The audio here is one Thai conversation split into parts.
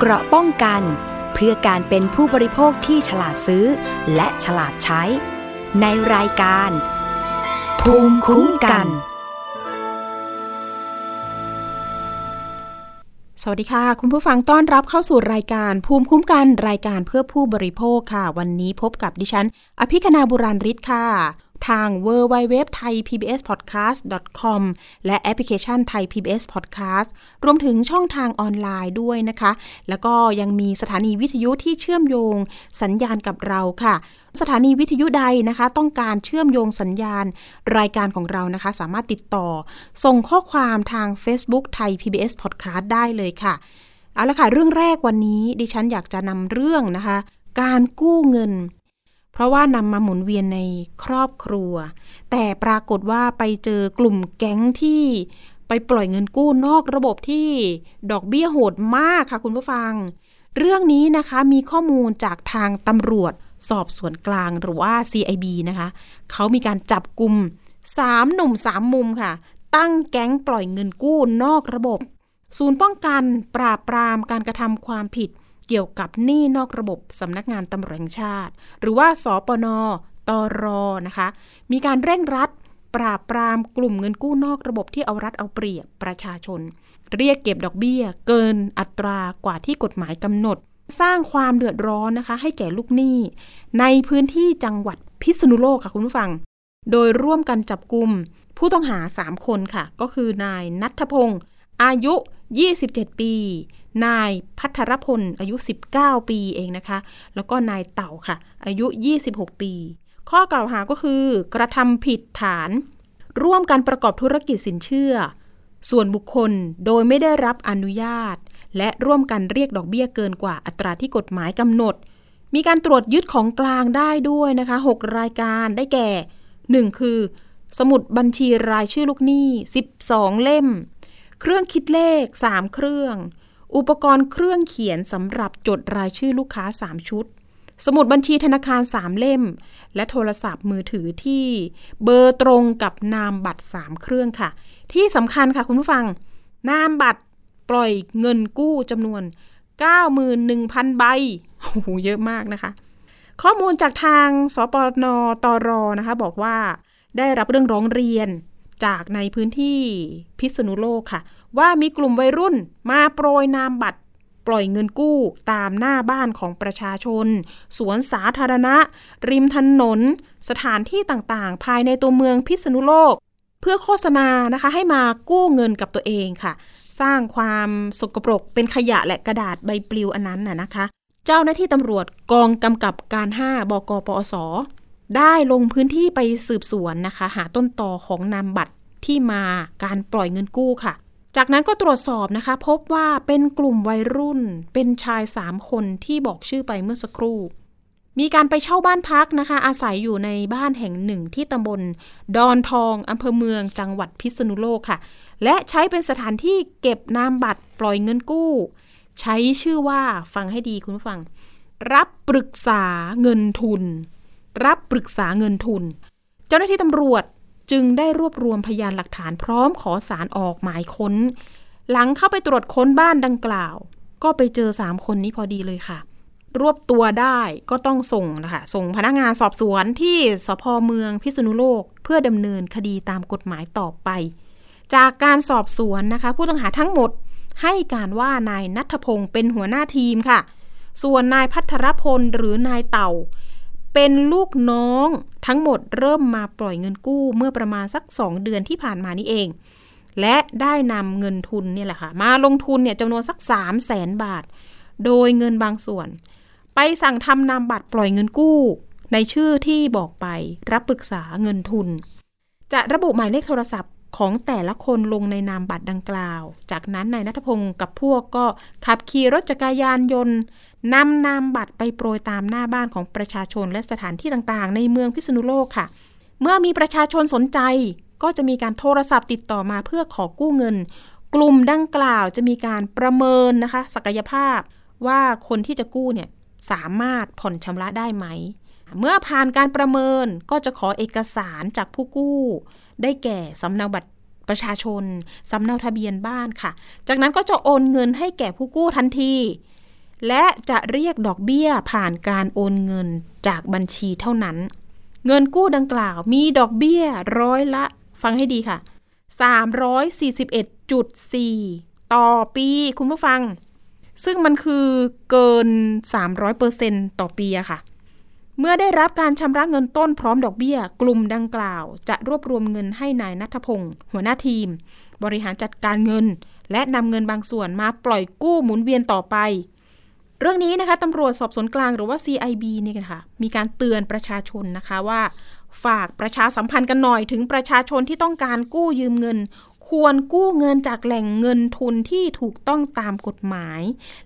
เกราะป้องกัน เพื่อการเป็นผู้บริโภคที่ฉลาดซื้อ และฉลาดใช้ ในรายการ ภูมิคุ้มกัน สวัสดีค่ะ คุณผู้ฟังต้อนรับเข้าสู่รายการ ภูมิคุ้มกันรายการเพื่อผู้บริโภคค่ะ วันนี้พบกับดิฉัน อภิคณาบุราริศค่ะ ทาง w w w t h a i PBS Podcast com และแอปพลิเคชันไทย PBS Podcast รวมถึงช่องทางออนไลน์ด้วยนะคะ แล้วก็ยังมีสถานีวิทยุที่เชื่อมโยงสัญญาณกับเราค่ะ สถานีวิทยุใดนะคะ ต้องการเชื่อมโยงสัญญาณรายการของเรานะคะ สามารถติดต่อ ส่งข้อความทาง Facebook ไทย PBS Podcast ได้เลยค่ะ เอาละค่ะ เรื่องแรกวันนี้ดิฉันอยากจะนำเรื่องนะคะ การกู้เงิน เพราะว่านำมาหมุนเวียนในครอบครัว แต่ปรากฏว่าไปเจอกลุ่มแก๊งที่ไปปล่อยเงินกู้นอกระบบที่ดอกเบี้ยโหดมากค่ะคุณผู้ฟัง เรื่องนี้นะคะมีข้อมูลจากทางตำรวจสอบสวนกลางหรือว่า CIB นะคะ เขามีการจับกลุ่ม3 หนุ่ม 3 มุมค่ะ ตั้งแก๊งปล่อยเงินกู้นอกระบบ ศูนย์ป้องกันปราบปรามการกระทำความผิด เกี่ยวกับหนี้นอกระบบสำนักงานตำรวจแห่งชาติ หรือว่าสปนตรนะคะ มีการเร่งรัดปราบปรามกลุ่มเงินกู้นอกระบบที่เอารัดเอาเปรียบประชาชน เรียกเก็บดอกเบี้ย เกินอัตรากว่าที่กฎหมายกำหนด สร้างความเดือดร้อนนะคะ ให้แก่ลูกหนี้ ในพื้นที่จังหวัดพิษณุโลกค่ะคุณผู้ฟัง โดยร่วมกันจับกลุ่มผู้ต้องหา 3 คนค่ะ ก็คือนายนัทพงศ์ อายุ 27 ปี นายพัทรพล อายุ 19 ปีเองนะคะ แล้วก็นายเต่าค่ะ อายุ 26 ปี ข้อกล่าวหาก็คือ กระทำผิดฐาน ร่วมกันประกอบธุรกิจสินเชื่อ ส่วนบุคคลโดยไม่ได้รับอนุญาต และร่วมกันเรียกดอกเบี้ยเกินกว่าอัตราที่กฎหมายกำหนด มีการตรวจยึดของกลางได้ด้วยนะคะ 6 รายการได้แก่ 1 คือ สมุดบัญชีรายชื่อลูกหนี้ 12 เล่ม เครื่องคิดเลข 3 เครื่อง อุปกรณ์เครื่องเขียนสำหรับจดรายชื่อลูกค้า 3 ชุด สมุดบัญชีธนาคาร 3 เล่ม และโทรศัพท์มือถือที่เบอร์ตรงกับนามบัตร 3 เครื่องค่ะ ที่สำคัญค่ะคุณผู้ฟัง นามบัตรปล่อยเงินกู้จำนวน 91,000 ใบโอ้โหเยอะมากนะคะ ข้อมูลจากทางสปนตรนะคะ บอกว่าได้รับเรื่องร้องเรียน จากในพื้นที่พิษณุโลกค่ะ ว่ามีกลุ่มวัยรุ่นมาโปรยนามบัตรปล่อยเงินกู้ตามหน้าบ้านของประชาชน สวนสาธารณะ ริมถนน สถานที่ต่างๆ ภายในตัวเมืองพิษณุโลก เพื่อโฆษณานะคะให้มากู้เงินกับตัวเองค่ะ สร้างความสกปรกเป็นขยะและกระดาษใบปลิวอันนั้นน่ะนะคะ เจ้าหน้าที่ตำรวจกองกำกับการ 5 บกปอส ได้ลงพื้นที่ไปสืบสวนนะคะ หาต้นตอของนามบัตรที่มาการปล่อยเงินกู้ค่ะ จากนั้นก็ตรวจสอบนะคะ พบว่าเป็นกลุ่มวัยรุ่น เป็นชายสามคนที่บอกชื่อไปเมื่อสักครู่ มีการไปเช่าบ้านพักนะคะ อาศัยอยู่ในบ้านแห่งหนึ่งที่ตำบล ดอนทองอำเภอเมืองจังหวัดพิษณุโลกค่ะ และใช้เป็นสถานที่เก็บนามบัตรปล่อยเงินกู้ ใช้ชื่อว่าฟังให้ดีคุณผู้ฟัง รับปรึกษาเงินทุน รับปรึกษาเงินทุน เจ้าหน้าที่ตำรวจจึงได้รวบรวมพยานหลักฐานพร้อมขอสารออกหมายค้น หลังเข้าไปตรวจค้นบ้านดังกล่าว ก็ไปเจอสามคนนี้พอดีเลยค่ะ รวบตัวได้ก็ต้องส่งนะคะส่งพนักงานสอบสวนที่สพเมืองพิษณุโลก เพื่อดำเนินคดีตามกฎหมายต่อไป จากการสอบสวนนะคะ ผู้ต้องหาทั้งหมดให้การว่านายนัทพงศ์เป็นหัวหน้าทีมค่ะ ส่วนนายพัทรพลหรือนายเต่า เป็นลูกน้องทั้งหมดเริ่มมาปล่อยเงินกู้เมื่อประมาณสัก 2 เดือนที่ผ่านมานี่เอง และได้นำเงินทุนเนี่ยแหละค่ะ มาลงทุนเนี่ยจำนวนสัก 3 0 0แสนบาท โดยเงินบางส่วน ไปสั่งทำนามบัตรปล่อยเงินกู้ ในชื่อที่บอกไปรับปรึกษาเงินทุน จะระบุหมายเลขโทรศัพท์ ของแต่ละคนลงในนามบัตรดังกล่าว จากนั้นนายนัทพงศ์กับพวกก็ขับขี่รถจักรยานยนต์นำนามบัตรไปโปรยตามหน้าบ้านของประชาชนและสถานที่ต่างๆ ในเมืองพิษณุโลกค่ะ เมื่อมีประชาชนสนใจ ก็จะมีการโทรศัพท์ติดต่อมาเพื่อขอกู้เงิน กลุ่มดังกล่าวจะมีการประเมินนะคะ ศักยภาพว่าคนที่จะกู้เนี่ยสามารถผ่อนชำระได้ไหม เมื่อผ่านการประเมินก็จะขอเอกสารจากผู้กู้ ได้แก่สำเนาบัตรประชาชนสำเนาทะเบียนบ้านค่ะ จากนั้นก็จะโอนเงินให้แก่ผู้กู้ทันที และจะเรียกดอกเบี้ยผ่านการโอนเงินจากบัญชีเท่านั้น เงินกู้ดังกล่าวมีดอกเบี้ยร้อยละ ฟังให้ดีค่ะ 341.4 ต่อปีคุณผู้ฟัง ซึ่งมันคือเกิน 300%ต่อปีอะค่ะ เมื่อได้รับการชำระเงินต้นพร้อมดอกเบี้ย กลุ่มดังกล่าว จะรวบรวมเงินให้นายนัทพงศ์หัวหน้าทีม บริหารจัดการเงิน และนำเงินบางส่วนมาปล่อยกู้หมุนเวียนต่อไป เรื่องนี้นะคะตำรวจสอบสวนกลางหรือว่า CIB นี่กันค่ะ มีการเตือนประชาชนนะคะว่า ฝากประชาสัมพันธ์กันหน่อยถึงประชาชนที่ต้องการกู้ยืมเงินควรกู้เงินจากแหล่งเงินทุนที่ถูกต้องตามกฎหมาย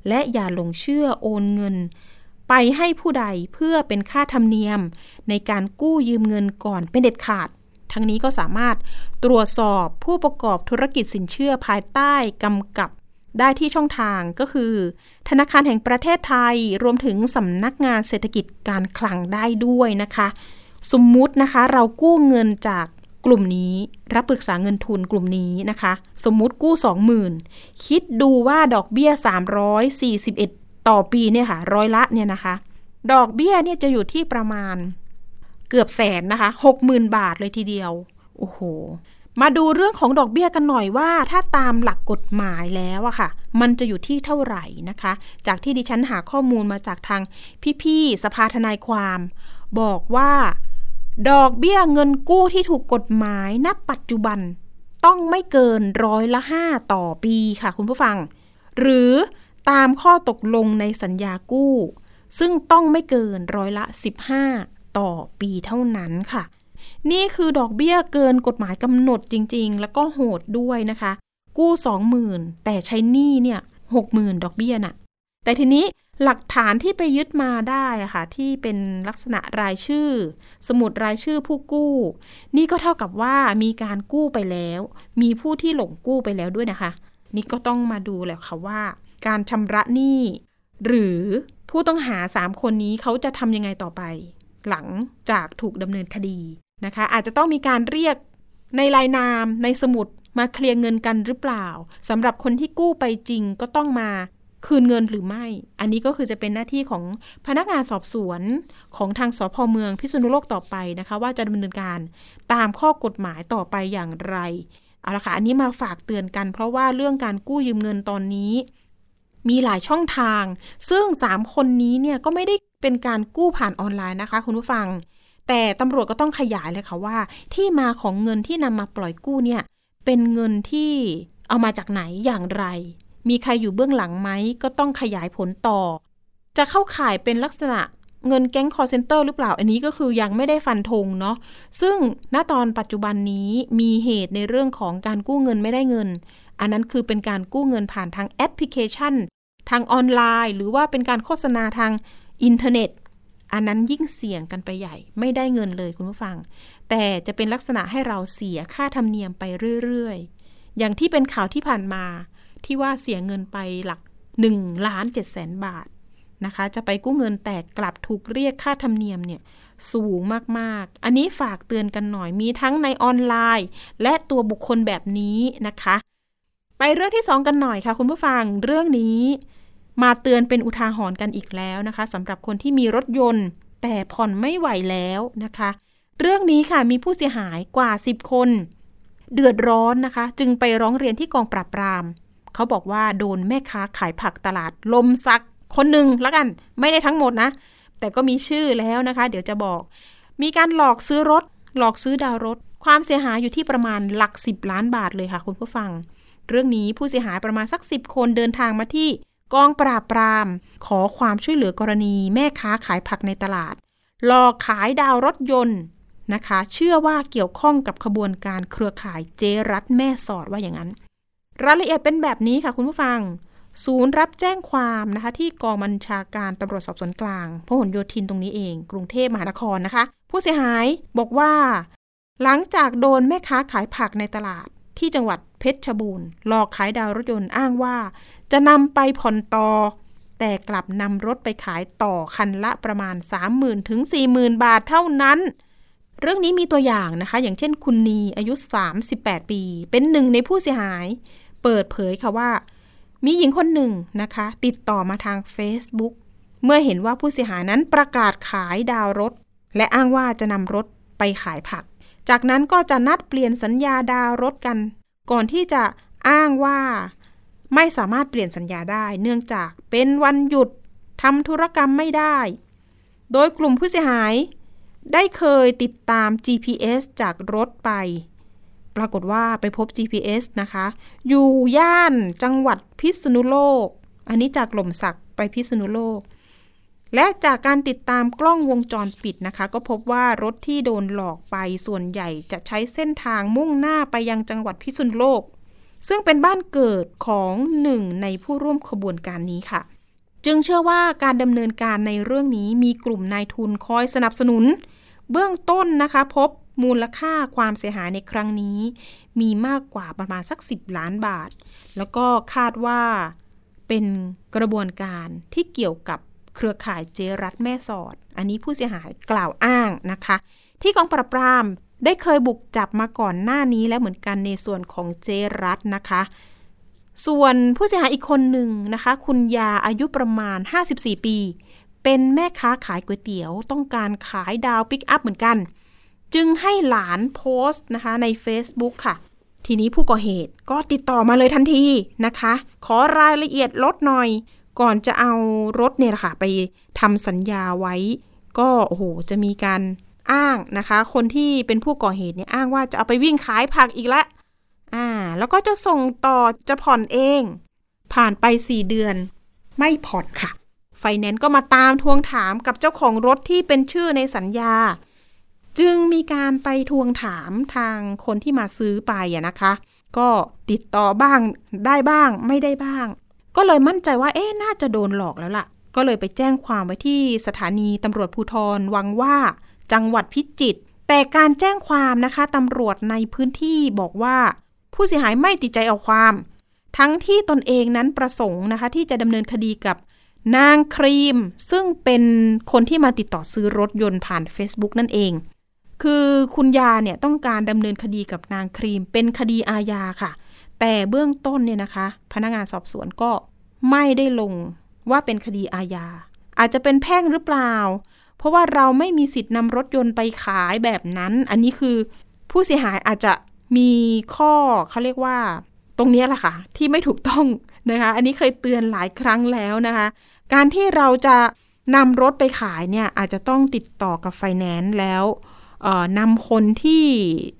และอย่าหลงเชื่อโอนเงิน ไปให้ผู้ใดเพื่อเป็นค่าธรรมเนียม ในการกู้ยืมเงินก่อนเป็นเด็ดขาด ทั้งนี้ก็สามารถตรวจสอบผู้ประกอบธุรกิจสินเชื่อภายใต้กำกับได้ที่ช่องทางก็คือ ธนาคารแห่งประเทศไทยรวมถึงสำนักงานเศรษฐกิจการคลังได้ด้วยนะคะ สมมุตินะคะเรากู้เงินจากกลุ่มนี้รับปรึกษาเงินทุนกลุ่มนี้นะคะ สมมุติกู้ 20,000 คิดดูว่าดอกเบี้ย 341 ต่อปีเนี่ยค่ะร้อยละเนี่ยนะคะ ดอกเบี้ยเนี่ยจะอยู่ที่ประมาณเกือบแสนนะคะ60,000บาทเลยทีเดียว โอ้โห มาดูเรื่องของดอกเบี้ยกันหน่อยว่า ถ้าตามหลักกฎหมายแล้วอะค่ะ มันจะอยู่ที่เท่าไหร่นะคะ จากที่ดิฉันหาข้อมูลมาจากทางพี่ๆสภาทนายความ บอกว่า ดอกเบี้ยเงินกู้ที่ถูกกฎหมายณปัจจุบันต้องไม่เกินร้อยละห้าต่อปีค่ะคุณผู้ฟัง หรือ ตามข้อตกลงในสัญญากู้ ซึ่งต้องไม่เกินร้อยละ 15 ต่อปีเท่านั้นค่ะ นี่คือดอกเบี้ยเกินกฎหมายกำหนดจริง ๆ แล้วก็โหดด้วยนะคะ กู้ 20,000 แต่ใช้หนี้เนี่ย60,000 ดอกเบี้ยน่ะ แต่ทีนี้หลักฐานที่ไปยึดมาได้อะค่ะที่เป็นลักษณะรายชื่อ สมุดรายชื่อผู้กู้ นี่ก็เท่ากับว่ามีการกู้ไปแล้ว มีผู้ที่หลงกู้ไปแล้วด้วยนะคะ นี่ก็ต้องมาดูแหละค่ะว่า การชำระหนี้หรือผู้ต้องหา 3 คนนี้เขาจะทำยังไงต่อไป หลังจากถูกดำเนินคดีนะคะ อาจจะต้องมีการเรียกในลายนามในสมุดมาเคลียร์เงินกันหรือเปล่าสำหรับคนที่กู้ไปจริงก็ต้องมาคืนเงินหรือไม่ อันนี้ก็คือจะเป็นหน้าที่ของพนักงานสอบสวนของทางสพเมืองพิษณุโลกต่อไปนะคะ ว่าจะดำเนินการตามข้อกฎหมายต่อไปอย่างไร เอาละค่ะ อันนี้มาฝากเตือนกัน เพราะว่าเรื่องการกู้ยืมเงินตอนนี้ มีหลายช่องทาง ซึ่ง 3 คนนี้เนี่ยก็ไม่ได้เป็นการกู้ผ่านออนไลน์นะคะ คุณผู้ฟัง แต่ตำรวจก็ต้องขยายเลยค่ะว่า ที่มาของเงินที่นำมาปล่อยกู้เนี่ยเป็นเงินที่เอามาจากไหนอย่างไร มีใครอยู่เบื้องหลังไหมก็ต้องขยายผลต่อ จะเข้าข่ายเป็นลักษณะเงินแก๊งคอร์เซนเตอร์หรือเปล่า อันนี้ก็คือยังไม่ได้ฟันธงเนาะ ซึ่งณตอนปัจจุบันนี้มีเหตุในเรื่องของการกู้เงินไม่ได้เงินอันนั้นคือเป็นการกู้เงินผ่านทางแอปพลิเคชัน ทางออนไลน์ หรือว่าเป็นการโฆษณาทางอินเทอร์เน็ต อันนั้นยิ่งเสี่ยงกันไปใหญ่ ไม่ได้เงินเลยคุณผู้ฟัง แต่จะเป็นลักษณะให้เราเสียค่าธรรมเนียมไปเรื่อยๆ อย่างที่เป็นข่าวที่ผ่านมา ที่ว่าเสียเงินไปหลัก1ล้าน7แสนบาทนะคะ จะไปกู้เงินแต่กลับถูกเรียกค่าธรรมเนียมเนี่ยสูงมากๆ อันนี้ฝากเตือนกันหน่อยมีทั้งในออนไลน์ และตัวบุคคลแบบนี้นะคะ ไปเรื่องที่ 2 กันหน่อยค่ะคุณผู้ฟังเรื่องนี้ มาเตือนเป็นอุทาหรณ์กันอีกแล้วนะคะสำหรับคนที่มีรถยนต์ แต่ผ่อนไม่ไหวแล้วนะคะ เรื่องนี้ค่ะมีผู้เสียหายกว่า 10 คน เดือดร้อนนะคะ จึงไปร้องเรียนที่กองปราบปราม เขาบอกว่าโดนแม่ค้าขายผักตลาดลมซักคนหนึ่งล้วกันไม่ได้ทั้งหมดนะ แต่ก็มีชื่อแล้วนะคะ เดี๋ยวจะบอก มีการหลอกซื้อรถ หลอกซื้อดาวรถ ความเสียหายอยู่ที่ประมาณหลัก 10 ล้านบาทเลยค่ะ คุณผู้ฟัง เรื่องนี้ผู้เสียหายประมาณสัก 10 คนเดินทางมาที่กองปราบปราม ขอความช่วยเหลือกรณีแม่ค้าขายผักในตลาด หลอกขายดาวรถยนต์นะคะ เชื่อว่าเกี่ยวข้องกับขบวนการเครือข่ายเจรัตแม่สอดว่าอย่างนั้น รายละเอียดเป็นแบบนี้ค่ะคุณผู้ฟัง ศูนย์รับแจ้งความนะคะ ที่กองบัญชาการตำรวจสอบสวนกลางพหลโยธินตรงนี้เอง กรุงเทพมหานครนะคะ ผู้เสียหายบอกว่า หลังจากโดนแม่ค้าขายผักในตลาด ที่จังหวัดเพชรบูรณ์หลอกขายดาวรถยนต์อ้างว่า จะนำไปผ่อนต่อ แต่กลับนำรถไปขายต่อคันละประมาณ 30,000ถึง40,000 บาทเท่านั้น เรื่องนี้มีตัวอย่างนะคะ อย่างเช่นคุณนีอายุ 38 ปี เป็นหนึ่งในผู้เสียหาย เปิดเผยค่ะว่า มีหญิงคนหนึ่งนะคะ ติดต่อมาทาง Facebook เมื่อเห็นว่าผู้เสียหายนั้นประกาศขายดาวรถ และอ้างว่าจะนำรถไปขายผัก จากนั้นก็จะนัดเปลี่ยนสัญญาดาวรถกัน ก่อนที่จะอ้างว่า ไม่สามารถเปลี่ยนสัญญาได้ เนื่องจากเป็นวันหยุดทำธุรกรรมไม่ได้ โดยกลุ่มผู้เสียหาย ได้เคยติดตาม GPS จากรถไป ปรากฏว่าไปพบ GPS นะคะ อยู่ย่านจังหวัดพิษณุโลก อันนี้จากหล่มสักไปพิษณุโลก และจากการติดตามกล้องวงจรปิดนะคะ ก็พบว่ารถที่โดนหลอกไปส่วนใหญ่จะใช้เส้นทางมุ่งหน้าไปยังจังหวัดพิษณุโลก ซึ่งเป็นบ้านเกิดของหนึ่งในผู้ร่วมขบวนการนี้ค่ะ จึงเชื่อว่าการดำเนินการในเรื่องนี้มีกลุ่มนายทุนคอยสนับสนุน เบื้องต้นนะคะ พบมูลค่าความเสียหายในครั้งนี้ มีมากกว่าประมาณสัก 10 ล้านบาท แล้วก็คาดว่าเป็นกระบวนการที่เกี่ยวกับ เครือข่ายเจรัตแม่สอด อันนี้ผู้เสียหายกล่าวอ้างนะคะ ที่กองปราบปรามได้เคยบุกจับมาก่อนหน้านี้แล้วเหมือนกันในส่วนของเจรัตนะคะ ส่วนผู้เสียหายอีกคนหนึ่งนะคะ คุณยาอายุประมาณ 54 ปี เป็นแม่ค้าขายก๋วยเตี๋ยว ต้องการขายดาวปิกอัพเหมือนกัน จึงให้หลานโพสต์นะคะใน Facebook ค่ะทีนี้ผู้ก่อเหตุก็ติดต่อมาเลยทันทีนะคะ ขอรายละเอียดรถหน่อย ก่อนจะเอารถเนี่ยค่ะไปทำสัญญาไว้ ก็โอ้โหจะมีการอ้างนะคะ คนที่เป็นผู้ก่อเหตุเนี่ยอ้างว่าจะเอาไปวิ่งขายผักอีกละอ่า แล้วก็จะส่งต่อจะผ่อนเอง ผ่านไป 4 เดือน ไม่ผ่อนค่ะ ไฟแนนซ์ก็มาตามทวงถามกับเจ้าของรถที่เป็นชื่อในสัญญา จึงมีการไปทวงถามทางคนที่มาซื้อไปอะนะคะ ก็ติดต่อบ้างได้บ้างไม่ได้บ้าง ก็เลยมั่นใจว่า เอ๊ะน่าจะโดนหลอกแล้วล่ะ ก็เลยไปแจ้งความไว้ที่สถานีตำรวจภูทรวังว่า จังหวัดพิจิตร แต่การแจ้งความนะคะตำรวจในพื้นที่บอกว่า ผู้เสียหายไม่ติดใจเอาความ ทั้งที่ตนเองนั้นประสงค์นะคะ ที่จะดำเนินคดีกับนางครีม ซึ่งเป็นคนที่มาติดต่อซื้อรถยนต์ผ่าน Facebook นั่นเอง คือคุณยาเนี่ยต้องการดำเนินคดีกับนางครีม เป็นคดีอาญาค่ะ แต่เบื้องต้นเนี่ยนะคะ พนักงานสอบสวนก็ไม่ได้ลงว่าเป็นคดีอาญา อาจจะเป็นแพ่งหรือเปล่า เพราะว่าเราไม่มีสิทธิ์นำรถยนต์ไปขายแบบนั้น อันนี้คือผู้เสียหายอาจจะมีข้อเขาเรียกว่า ตรงนี้แหละค่ะ ที่ไม่ถูกต้องนะคะ อันนี้เคยเตือนหลายครั้งแล้วนะคะ การที่เราจะนำรถไปขายเนี่ยอาจจะต้องติดต่อกับไฟแนนซ์แล้ว นำคนที่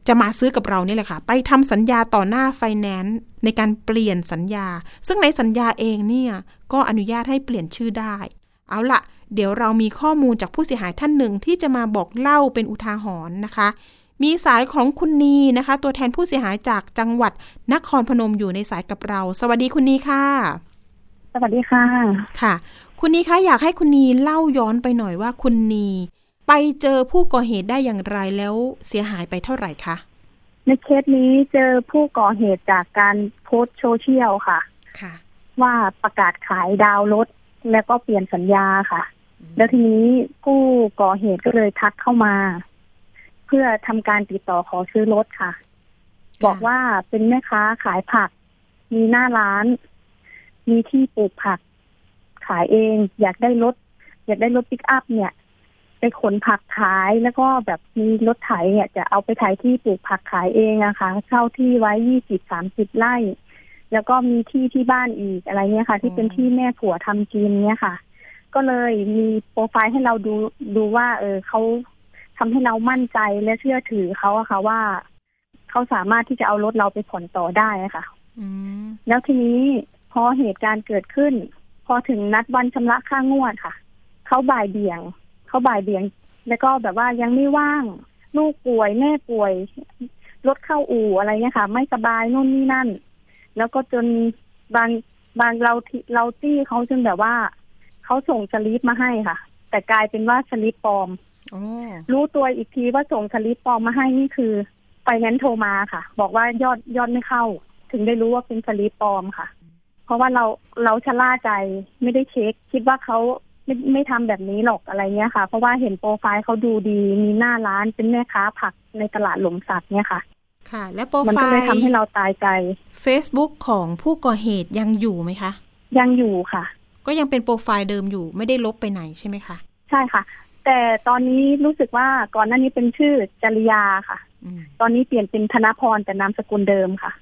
จะมาซื้อกับเรานี่แหละค่ะ ไปทำสัญญาต่อหน้าไฟแนนซ์ในการเปลี่ยนสัญญา ซึ่งในสัญญาเองเนี่ยก็อนุญาตให้เปลี่ยนชื่อได้ เอาละเดี๋ยวเรามีข้อมูลจากผู้เสียหายท่านหนึ่งที่จะมาบอกเล่าเป็นอุทาหรณ์นะคะ มีสายของคุณนีนะคะ ตัวแทนผู้เสียหายจากจังหวัดนครพนมอยู่ในสายกับเรา สวัสดีคุณนีค่ะ สวัสดีค่ะ ค่ะ คุณนีคะอยากให้คุณนีเล่าย้อนไปหน่อยว่าคุณนี ไปเจอผู้ก่อเหตุได้อย่างไรแล้วเสียหายไปเท่าไหร่คะในเคสนี้เจอผู้ก่อเหตุจากการโพสต์โซเชียลค่ะ ค่ะ ว่าประกาศขายดาวรถแล้วก็เปลี่ยนสัญญาค่ะ แล้วทีนี้ผู้ก่อเหตุก็เลยทักเข้ามา เพื่อทำการติดต่อขอซื้อรถค่ะ บอกว่าเป็นแม่ค้าขายผัก มีหน้าร้าน มีที่ปลูกผัก ขายเอง อยากได้รถ อยากได้รถปิกอัพเนี่ย ไปขนผักขายแล้วก็แบบมีรถไถเนี่ยจะเอาไปไถที่ปลูกผักขายเองอะค่ะเช่าที่ไว้ยี่สิบสามสิบไร่ แล้วก็มีที่ที่บ้านอีกอะไรเงี้ยค่ะ ที่เป็นที่แม่ผัวทำกินเนี่ยค่ะ ก็เลยมีโปรไฟล์ให้เราดูดูว่า เออเขาทำให้เรามั่นใจและเชื่อถือเขาอะค่ะว่าเขาสามารถที่จะเอารถเราไปผ่อนต่อได้อะค่ะอืมแล้วทีนี้พอเหตุการณ์เกิดขึ้น พอถึงนัดวันชำระค่างวดค่ะเขาบ่ายเบี่ยง เขาบ่ายเบี่ยง แล้วก็แบบว่ายังไม่ว่าง ลูกป่วยแม่ป่วย รถเข้าอู่อะไรเนี่ยค่ะ ไม่สบายนู่นนี่นั่น แล้วก็จนบางบางเราที่เราตี้เขาจนแบบว่าเขาส่งสลิปมาให้ค่ะ แต่กลายเป็นว่าสลิปปลอมโอ้รู้ตัวอีกทีว่าส่งสลิปปลอมมาให้นี่คือไฟแนนซ์โทรมาค่ะ บอกว่ายอดยอดไม่เข้า ถึงได้รู้ว่าเป็นสลิปปลอมค่ะ เพราะว่าเราเราชะล่าใจไม่ได้เช็ค คิดว่าเขา ไม่ไม่ทำแบบนี้หรอกอะไรเงี้ยค่ะ เพราะว่าเห็นโปรไฟล์เขาดูดีมีหน้าร้านเป็นแม่ค้าผักในตลาดหลมสักเนี่ยค่ะ ค่ะ และโปรมันไฟก็เลยล์ทำให้เราตายใจ Facebook ของผู้ก่อเหตุยังอยู่ไหมคะ ยังอยู่ค่ะ ก็ยังเป็นโปรไฟล์เดิมอยู่ไม่ได้ลบไปไหนใช่ไหมคะใช่ค่ะ แต่ตอนนี้รู้สึกว่าก่อนหน้านี้เป็นชื่อจริยาค่ะ อืมตอนนี้เปลี่ยนเป็นธนพรแต่นามสกุลเดิมค่ะ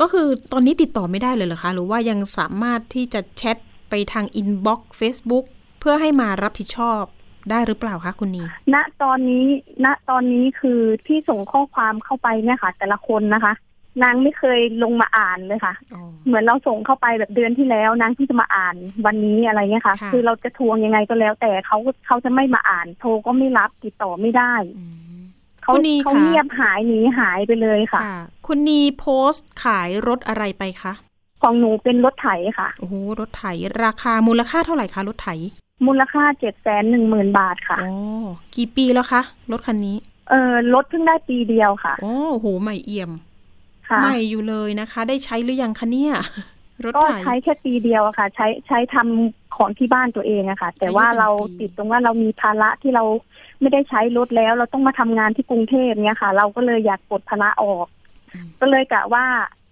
ก็คือตอนนี้ติดต่อไม่ได้เลยเหรอคะ หรือว่ายังสามารถที่จะแชทไปทางอินบ็อกซ์เฟซบุ๊ก เพื่อให้มารับผิดชอบได้หรือเปล่าคะคุณนีณตอนนี้ณตอนนี้คือที่ส่งข้อความเข้าไปเนี่ยค่ะ แต่ละคนนะคะ นางไม่เคยลงมาอ่านเลยค่ะอ๋อเหมือนเราส่งเข้าไปแบบเดือนที่แล้ว นางที่จะมาอ่านวันนี้อะไรเงี้ยค่ะค่ะ คือเราจะทวงยังไงก็แล้ว แต่เขาเขาจะไม่มาอ่าน โทรก็ไม่รับติดต่อไม่ได้อืมเขาคุณนีเขาคะเงียบหายหนีหายไปเลยค่ะค่ะ คุณนีโพสต์ขายรถอะไรไปคะของหนูเป็นรถไถค่ะ โอ้โห รถไถ ราคามูลค่าเท่าไหร่คะ รถไถ มูลค่าเจ็ดแสนหนึ่งหมื่นบาทค่ะอ๋อกี่ปีแล้วคะรถคันนี้ เออรถเพิ่งได้ปีเดียวค่ะ โอ้โหใหม่เอี่ยมค่ะใหม่อยู่เลยนะคะ ได้ใช้หรือยังคะเนี่ยรถก็ไถใช้แค่ปีเดียวอะค่ะ ใช้ใช้ทำของที่บ้านตัวเองอะค่ะ แต่ว่าอายุเป็นเราปีติดตรงว่าเรามีภาระที่เราไม่ได้ใช้รถแล้ว เราต้องมาทำงานที่กรุงเทพเนี่ยค่ะ เราก็เลยอยากปลดภาระออกอืมก็เลยกะว่า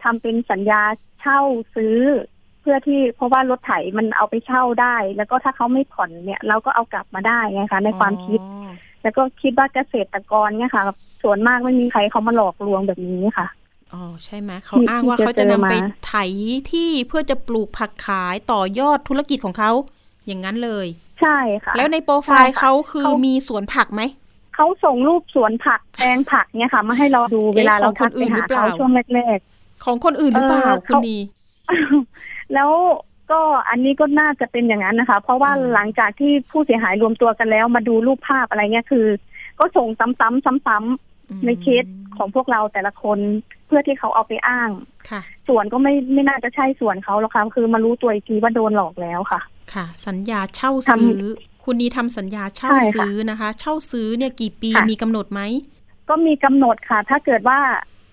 ทำเป็นสัญญาเช่าซื้อเพื่อที่เพราะว่ารถไถมันเอาไปเช่าได้ แล้วก็ถ้าเขาไม่ผ่อนเนี่ย เราก็เอากลับมาได้ไงคะ ในความคิดอ๋อแล้วก็คิดว่าเกษตรกรเนี่ยค่ะ ส่วนมากไม่มีใครเขามาหลอกลวงแบบนี้ค่ะอ๋อใช่ไหมเขาที่อ้างว่าที่จะเขาจะนำไปเจอมาไถที่เพื่อจะปลูกผักขายต่อยอดธุรกิจของเขาอย่างนั้นเลย ใช่ค่ะ แล้วในโปรไฟล์ใช่ค่ะเขาคือเขามีมีสวนผักไหมเขาส่งรูปสวนผักแปลงผักเนี่ยค่ะ มาให้เราดูเวลาเอ๊ะเราของคทันกอื่ไปนหรืหาอเปล่าเขาช่วงแรกของคนอื่นหรือเปล่าเออคุณเขานีๆ แล้วก็อันนี้ก็น่าจะเป็นอย่างนั้นนะคะ เพราะว่าอืมหลังจากที่ผู้เสียหายรวมตัวกันแล้ว มาดูรูปภาพอะไรเนี่ยคือ ก็ส่งซ้ำๆซ้ำๆในเคสของพวกเราแต่ละคนเพื่อที่เขาเอาไปอ้างค่ะ ส่วนก็ไม่ไม่น่าจะใช่ส่วนเขาหรอกค่ะคือมารู้ตัวอีกทีว่าโดนหลอกแล้วค่ะ ค่ะ สัญญาเช่าทำซื้อ คุณนีทำสัญญาเช่าใช่ค่ะซื้อนะคะ เช่าซื้อเนี่ยกี่ปีค่ะมีกำหนดไหมก็มีกำหนดค่ะ ถ้าเกิดว่า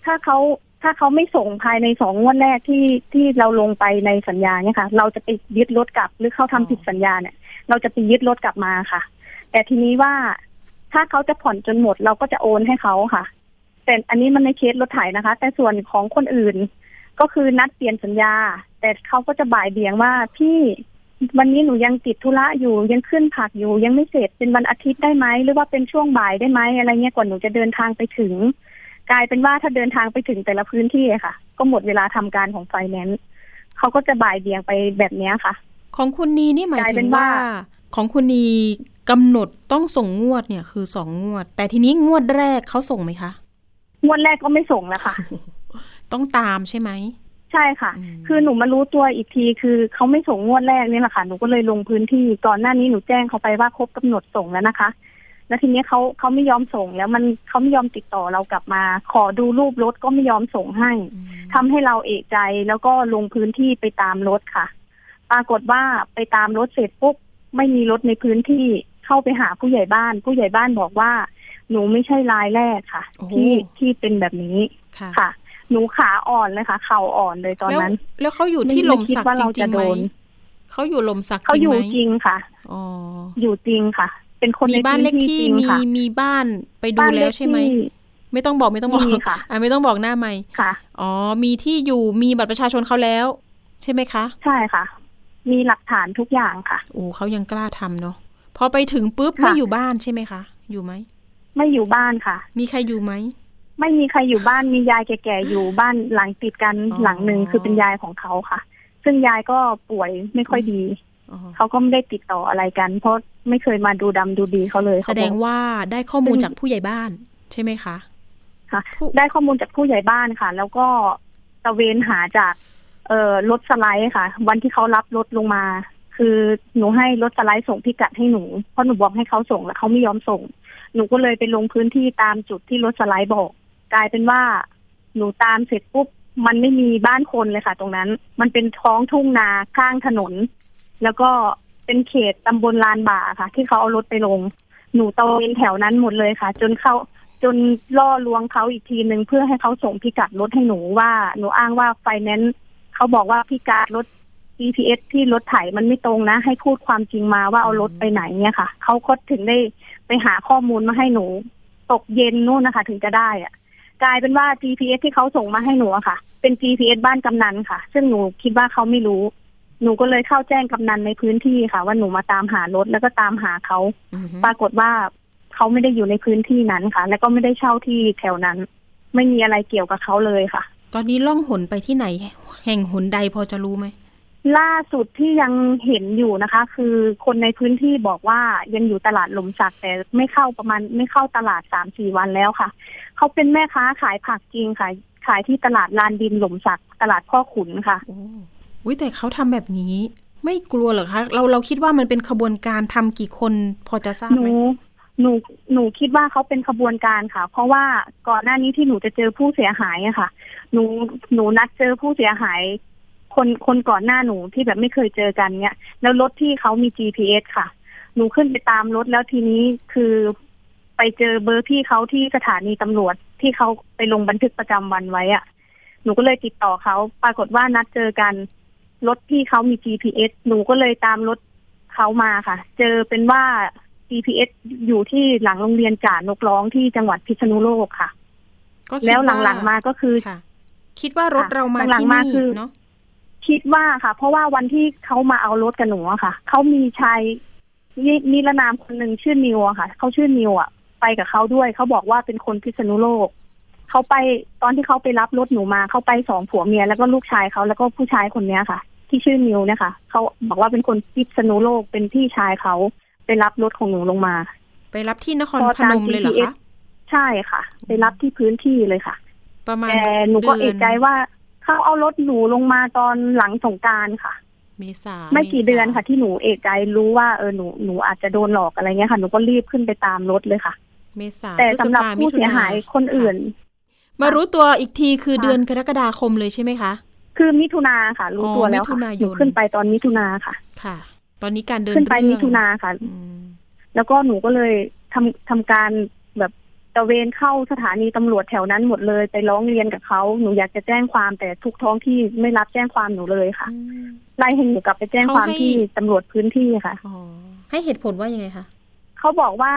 ถ้าเขา ถ้าเขาไม่ส่งภายในสองงวดแรกที่ที่เราลงไปในสัญญาเนี่ยค่ะ เราจะไปยึดรถกลับหรือเขาทำผิดสัญญาเนี่ย เราจะไปยึดรถกลับมาค่ะ แต่ทีนี้ว่าถ้าเขาจะผ่อนจนหมด เราก็จะโอนให้เขาค่ะแต่อันนี้มันในเคสรถไถนะคะ แต่ส่วนของคนอื่น ก็คือนัดเปลี่ยนสัญญา แต่เขาก็จะบ่ายเบี่ยงว่าพี่วันนี้หนูยังติดธุระอยู่ยังขึ้นผักอยู่ยังไม่เสร็จเป็นวันอาทิตย์ได้ไหมหรือว่าเป็นช่วงบ่ายได้ไหมอะไรเงี้ยกว่าหนูจะเดินทางไปถึง กลายเป็นว่าถ้าเดินทางไปถึงแต่ละพื้นที่อะค่ะ ก็หมดเวลาทำการของไฟแนนซ์เขาก็จะบ่ายเบี่ยงไปแบบเนี้ยค่ะ ของคุณนีนี่หมายกลายถึเป็งนว่าว่า ของคุณนีกำหนดต้องส่งงวดเนี่ยคือสองงวด แต่ทีนี้งวดแรกเขาส่งไหมคะ งวดแรกก็ไม่ส่งแล้วค่ะ ต้องตามใช่ไหมใช่ค่ะอืมคือหนูมารู้ตัวอีกทีคือเขาไม่ส่งงวดแรกนี่แหละค่ะ หนูก็เลยลงพื้นที่ก่อนหน้านี้หนูแจ้งเขาไปว่าครบกำหนดส่งแล้วนะคะ แล้วทีนี้เขาเขาไม่ยอมส่งแล้วมันเขาไม่ยอมติดต่อเรากลับมา ขอดูรูปรถก็ไม่ยอมส่งให้อืมทำให้เราเอกใจแล้วก็ลงพื้นที่ไปตามรถค่ะ ปรากฏว่าไปตามรถเสร็จปุ๊บไม่มีรถในพื้นที่เข้าไปหาผู้ใหญ่บ้าน ผู้ใหญ่บ้านบอกว่า หนูไม่ใช่รายแรกค่ะโอ้โหที่ที่เป็นแบบนี้ค่ะค่ะ หนูขาอ่อนเลยค่ะ เข่าอ่อนเลยตอนแล้วนั้น แล้วเขาอยู่ที่ไม่ลมไม่คิดสักว่าจเราริจะงๆไหมโดนเขาอยู่ลมสักเขาจริองยู่ไหมจริงค่ะอ๋ออยู่จริงค่ะ เป็นคนมีในบ้านพื้เล็นกที่ที่จริงมีค่ะมีบ้านไปดูบ้านแล้วใช่ไหมเลขที่ไม่ต้องบอกไม่ต้องบอกมีค่ะอ่าไม่ต้องบอกหน้าไม่ค่ะ อ๋อ มีที่อยู่มีบัตรประชาชนเขาแล้ว ใช่ไหมคะ ใช่ค่ะ มีหลักฐานทุกอย่างค่ะโอ้เขายังกล้าทำเนาะพอไปถึงปุ๊บค่ะไม่อยู่บ้านใช่ไหมคะ อยู่ไหมไม่อยู่บ้านค่ะ มีใครอยู่ไหมไม่มีใครอยู่บ้านมียายแก่ๆอยู่บ้านหลังติดกันอ๋อหลังหนึ่งคือเป็นยายของเขาค่ะ ซึ่งยายก็ป่วยไม่ค่อยดีอ๋อ เขาก็ไม่ได้ติดต่ออะไรกัน เพราะไม่เคยมาดูดำดูดีเขาเลย แสดงเขบอกว่าได้ข้อมูลซึ่งจากผู้ใหญ่บ้านใช่ไหมคะค่ะผู้ได้ข้อมูลจากผู้ใหญ่บ้านค่ะ แล้วก็ตะเวนหาจากเอ่อรถสไลด์ค่ะ วันที่เขารับรถลงมา คือหนูให้รถสไลด์ส่งพิกัดให้หนูเพราะหนูบอกให้เขาส่งแล้วเขาไม่ยอมส่ง หนูก็เลยไปลงพื้นที่ตามจุดที่รถสไลด์บอก กลายเป็นว่า หนูตามเสร็จปุ๊บมันไม่มีบ้านคนเลยค่ะ ตรงนั้น มันเป็นท้องทุ่งนาข้างถนน แล้วก็เป็นเขตตำบลลานบ่าค่ะ ที่เขาเอารถไปลง หนูตะเวนแถวนั้นหมดเลยค่ะ จนเขาจนล่อลวงเขาอีกทีหนึ่งเพื่อให้เขาส่งพิกัดรถให้หนูว่า หนูอ้างว่าไฟแนนซ์เขาบอกว่าพิกัดรถ GPS ที่รถไถมันไม่ตรงนะ ให้พูดความจริงมาว่าเอารถไปไหนเนี่ยค่ะเขาก็ถึงได้ไปหาข้อมูลมาให้หนู ตกเย็นนู่นนะคะ ถึงจะได้อะกลายเป็นว่า GPS ที่เขาส่งมาให้หนูอะค่ะ เป็น GPS บ้านกำนันค่ะ ซึ่งหนูคิดว่าเขาไม่รู้ หนูก็เลยเข้าแจ้งกำนันในพื้นที่ค่ะ ว่าหนูมาตามหารถแล้วก็ตามหาเขา อือฮึปรากฏว่าเขาไม่ได้อยู่ในพื้นที่นั้นค่ะ แล้วก็ไม่ได้เช่าที่แถวนั้น ไม่มีอะไรเกี่ยวกับเขาเลยค่ะ ตอนนี้ล่องหนไปที่ไหน แห่งหนใดพอจะรู้ไหมล่าสุดที่ยังเห็นอยู่นะคะ คือคนในพื้นที่บอกว่ายังอยู่ตลาดหลมสักแต่ไม่เข้าประมาณไม่เข้าตลาดสามสี่วันแล้วค่ะ เขาเป็นแม่ค้าขายผักจริงค่ะ ขายที่ตลาดลานดินหลมสักตลาดพ่อขุนค่ะ โอ้ อุ๊ยแต่เขาทำแบบนี้ ไม่กลัวเหรอคะ เราเราคิดว่ามันเป็นขบวนการทำกี่คนพอจะทราบไหมนูหนูหนูคิดว่าเขาเป็นขบวนการค่ะ เพราะว่าก่อนหน้านี้ที่หนูจะเจอผู้เสียหายอะค่ะ หนูหนูนัดเจอผู้เสียหาย คนคนก่อนหน้าหนูที่แบบไม่เคยเจอกันเนี้ย แล้วรถที่เขามี GPS ค่ะ หนูขึ้นไปตามรถแล้วทีนี้คือไปเจอเบอร์พี่เขาที่สถานีตำรวจที่เขาไปลงบันทึกประจำวันไว้อะหนูก็เลยติดต่อเขาปรากฏว่านัดเจอกัน รถพี่เขามี GPS หนูก็เลยตามรถเขามาค่ะ เจอเป็นว่า GPS อยู่ที่หลังโรงเรียนจ่านกร้องที่จังหวัดพิษณุโลกค่ะ ก็คิดแล้วหลังๆมาก็คือค่ะคิดว่ารถเรามาหลังที่ๆมานี่คือเนาะคิดว่าค่ะ เพราะว่าวันที่เขามาเอารถกับหนูอะค่ะเขามีชายนินิรนามคนหนึ่งชื่อนิวอะค่ะเขาชื่อนิวอะไปกับเขาด้วยเขาบอกว่าเป็นคนพิษณุโลกเขาไปตอนที่เขาไปรับรถหนูมาเขาไปสองผัวเมียแล้วก็ลูกชายเขาแล้วก็ผู้ชายคนเนี้ยค่ะ ที่ชื่อนิวเนี่ยค่ะเขาบอกว่าเป็นคนพิษณุโลกเป็นพี่ชายเขาไปรับรถของหนูลงมา ไปรับที่นครพอพตามนมเลยเหรอ GPS คะใช่ค่ะ ไปรับที่พื้นที่เลยค่ะ ประมาณแต่หนูก็ดืเอกใจว่าเขาเอารถหนูลงมาตอนหลังสงกรารค่ะเมษาไม่กี่ษาเดือนค่ะ ที่หนูเอกใจรู้ว่าเออหนูหนูอาจจะโดนหลอกอะไรเงี้ยค่ะหนูก็รีบขึ้นไปตามรถเลยค่ะ เมษาแต่พฤษสำหรับภาผู้เสียหายมิถุคนอื่นค่ะมารู้ตัวอีกทีคือค่ะเดือนกรกฎาคมเลยใช่ไหมคะ คือมิถุนาค่ะ รู้อ๋อตัวแล้วมิถุค่ะนายนหนูขึ้นไปตอนมิถุนาค่ะ ค่ะ ตอนนี้การเดินขึ้นไปเรื่องมิถุนาค่ะอืมแล้วก็หนูก็เลยทำทำการแบบตระเวนเข้าสถานีตำรวจแถวนั้นหมดเลยไปร้องเรียนกับเขาหนูอยากจะแจ้งความแต่ทุกท้องที่ไม่รับแจ้งความหนูเลยค่ะอืมไล่ให้หนูกลับไปแจ้งเขาความให้ที่ตำรวจพื้นที่ค่ะอ๋อให้เหตุผลว่ายังไงคะเขาบอกว่า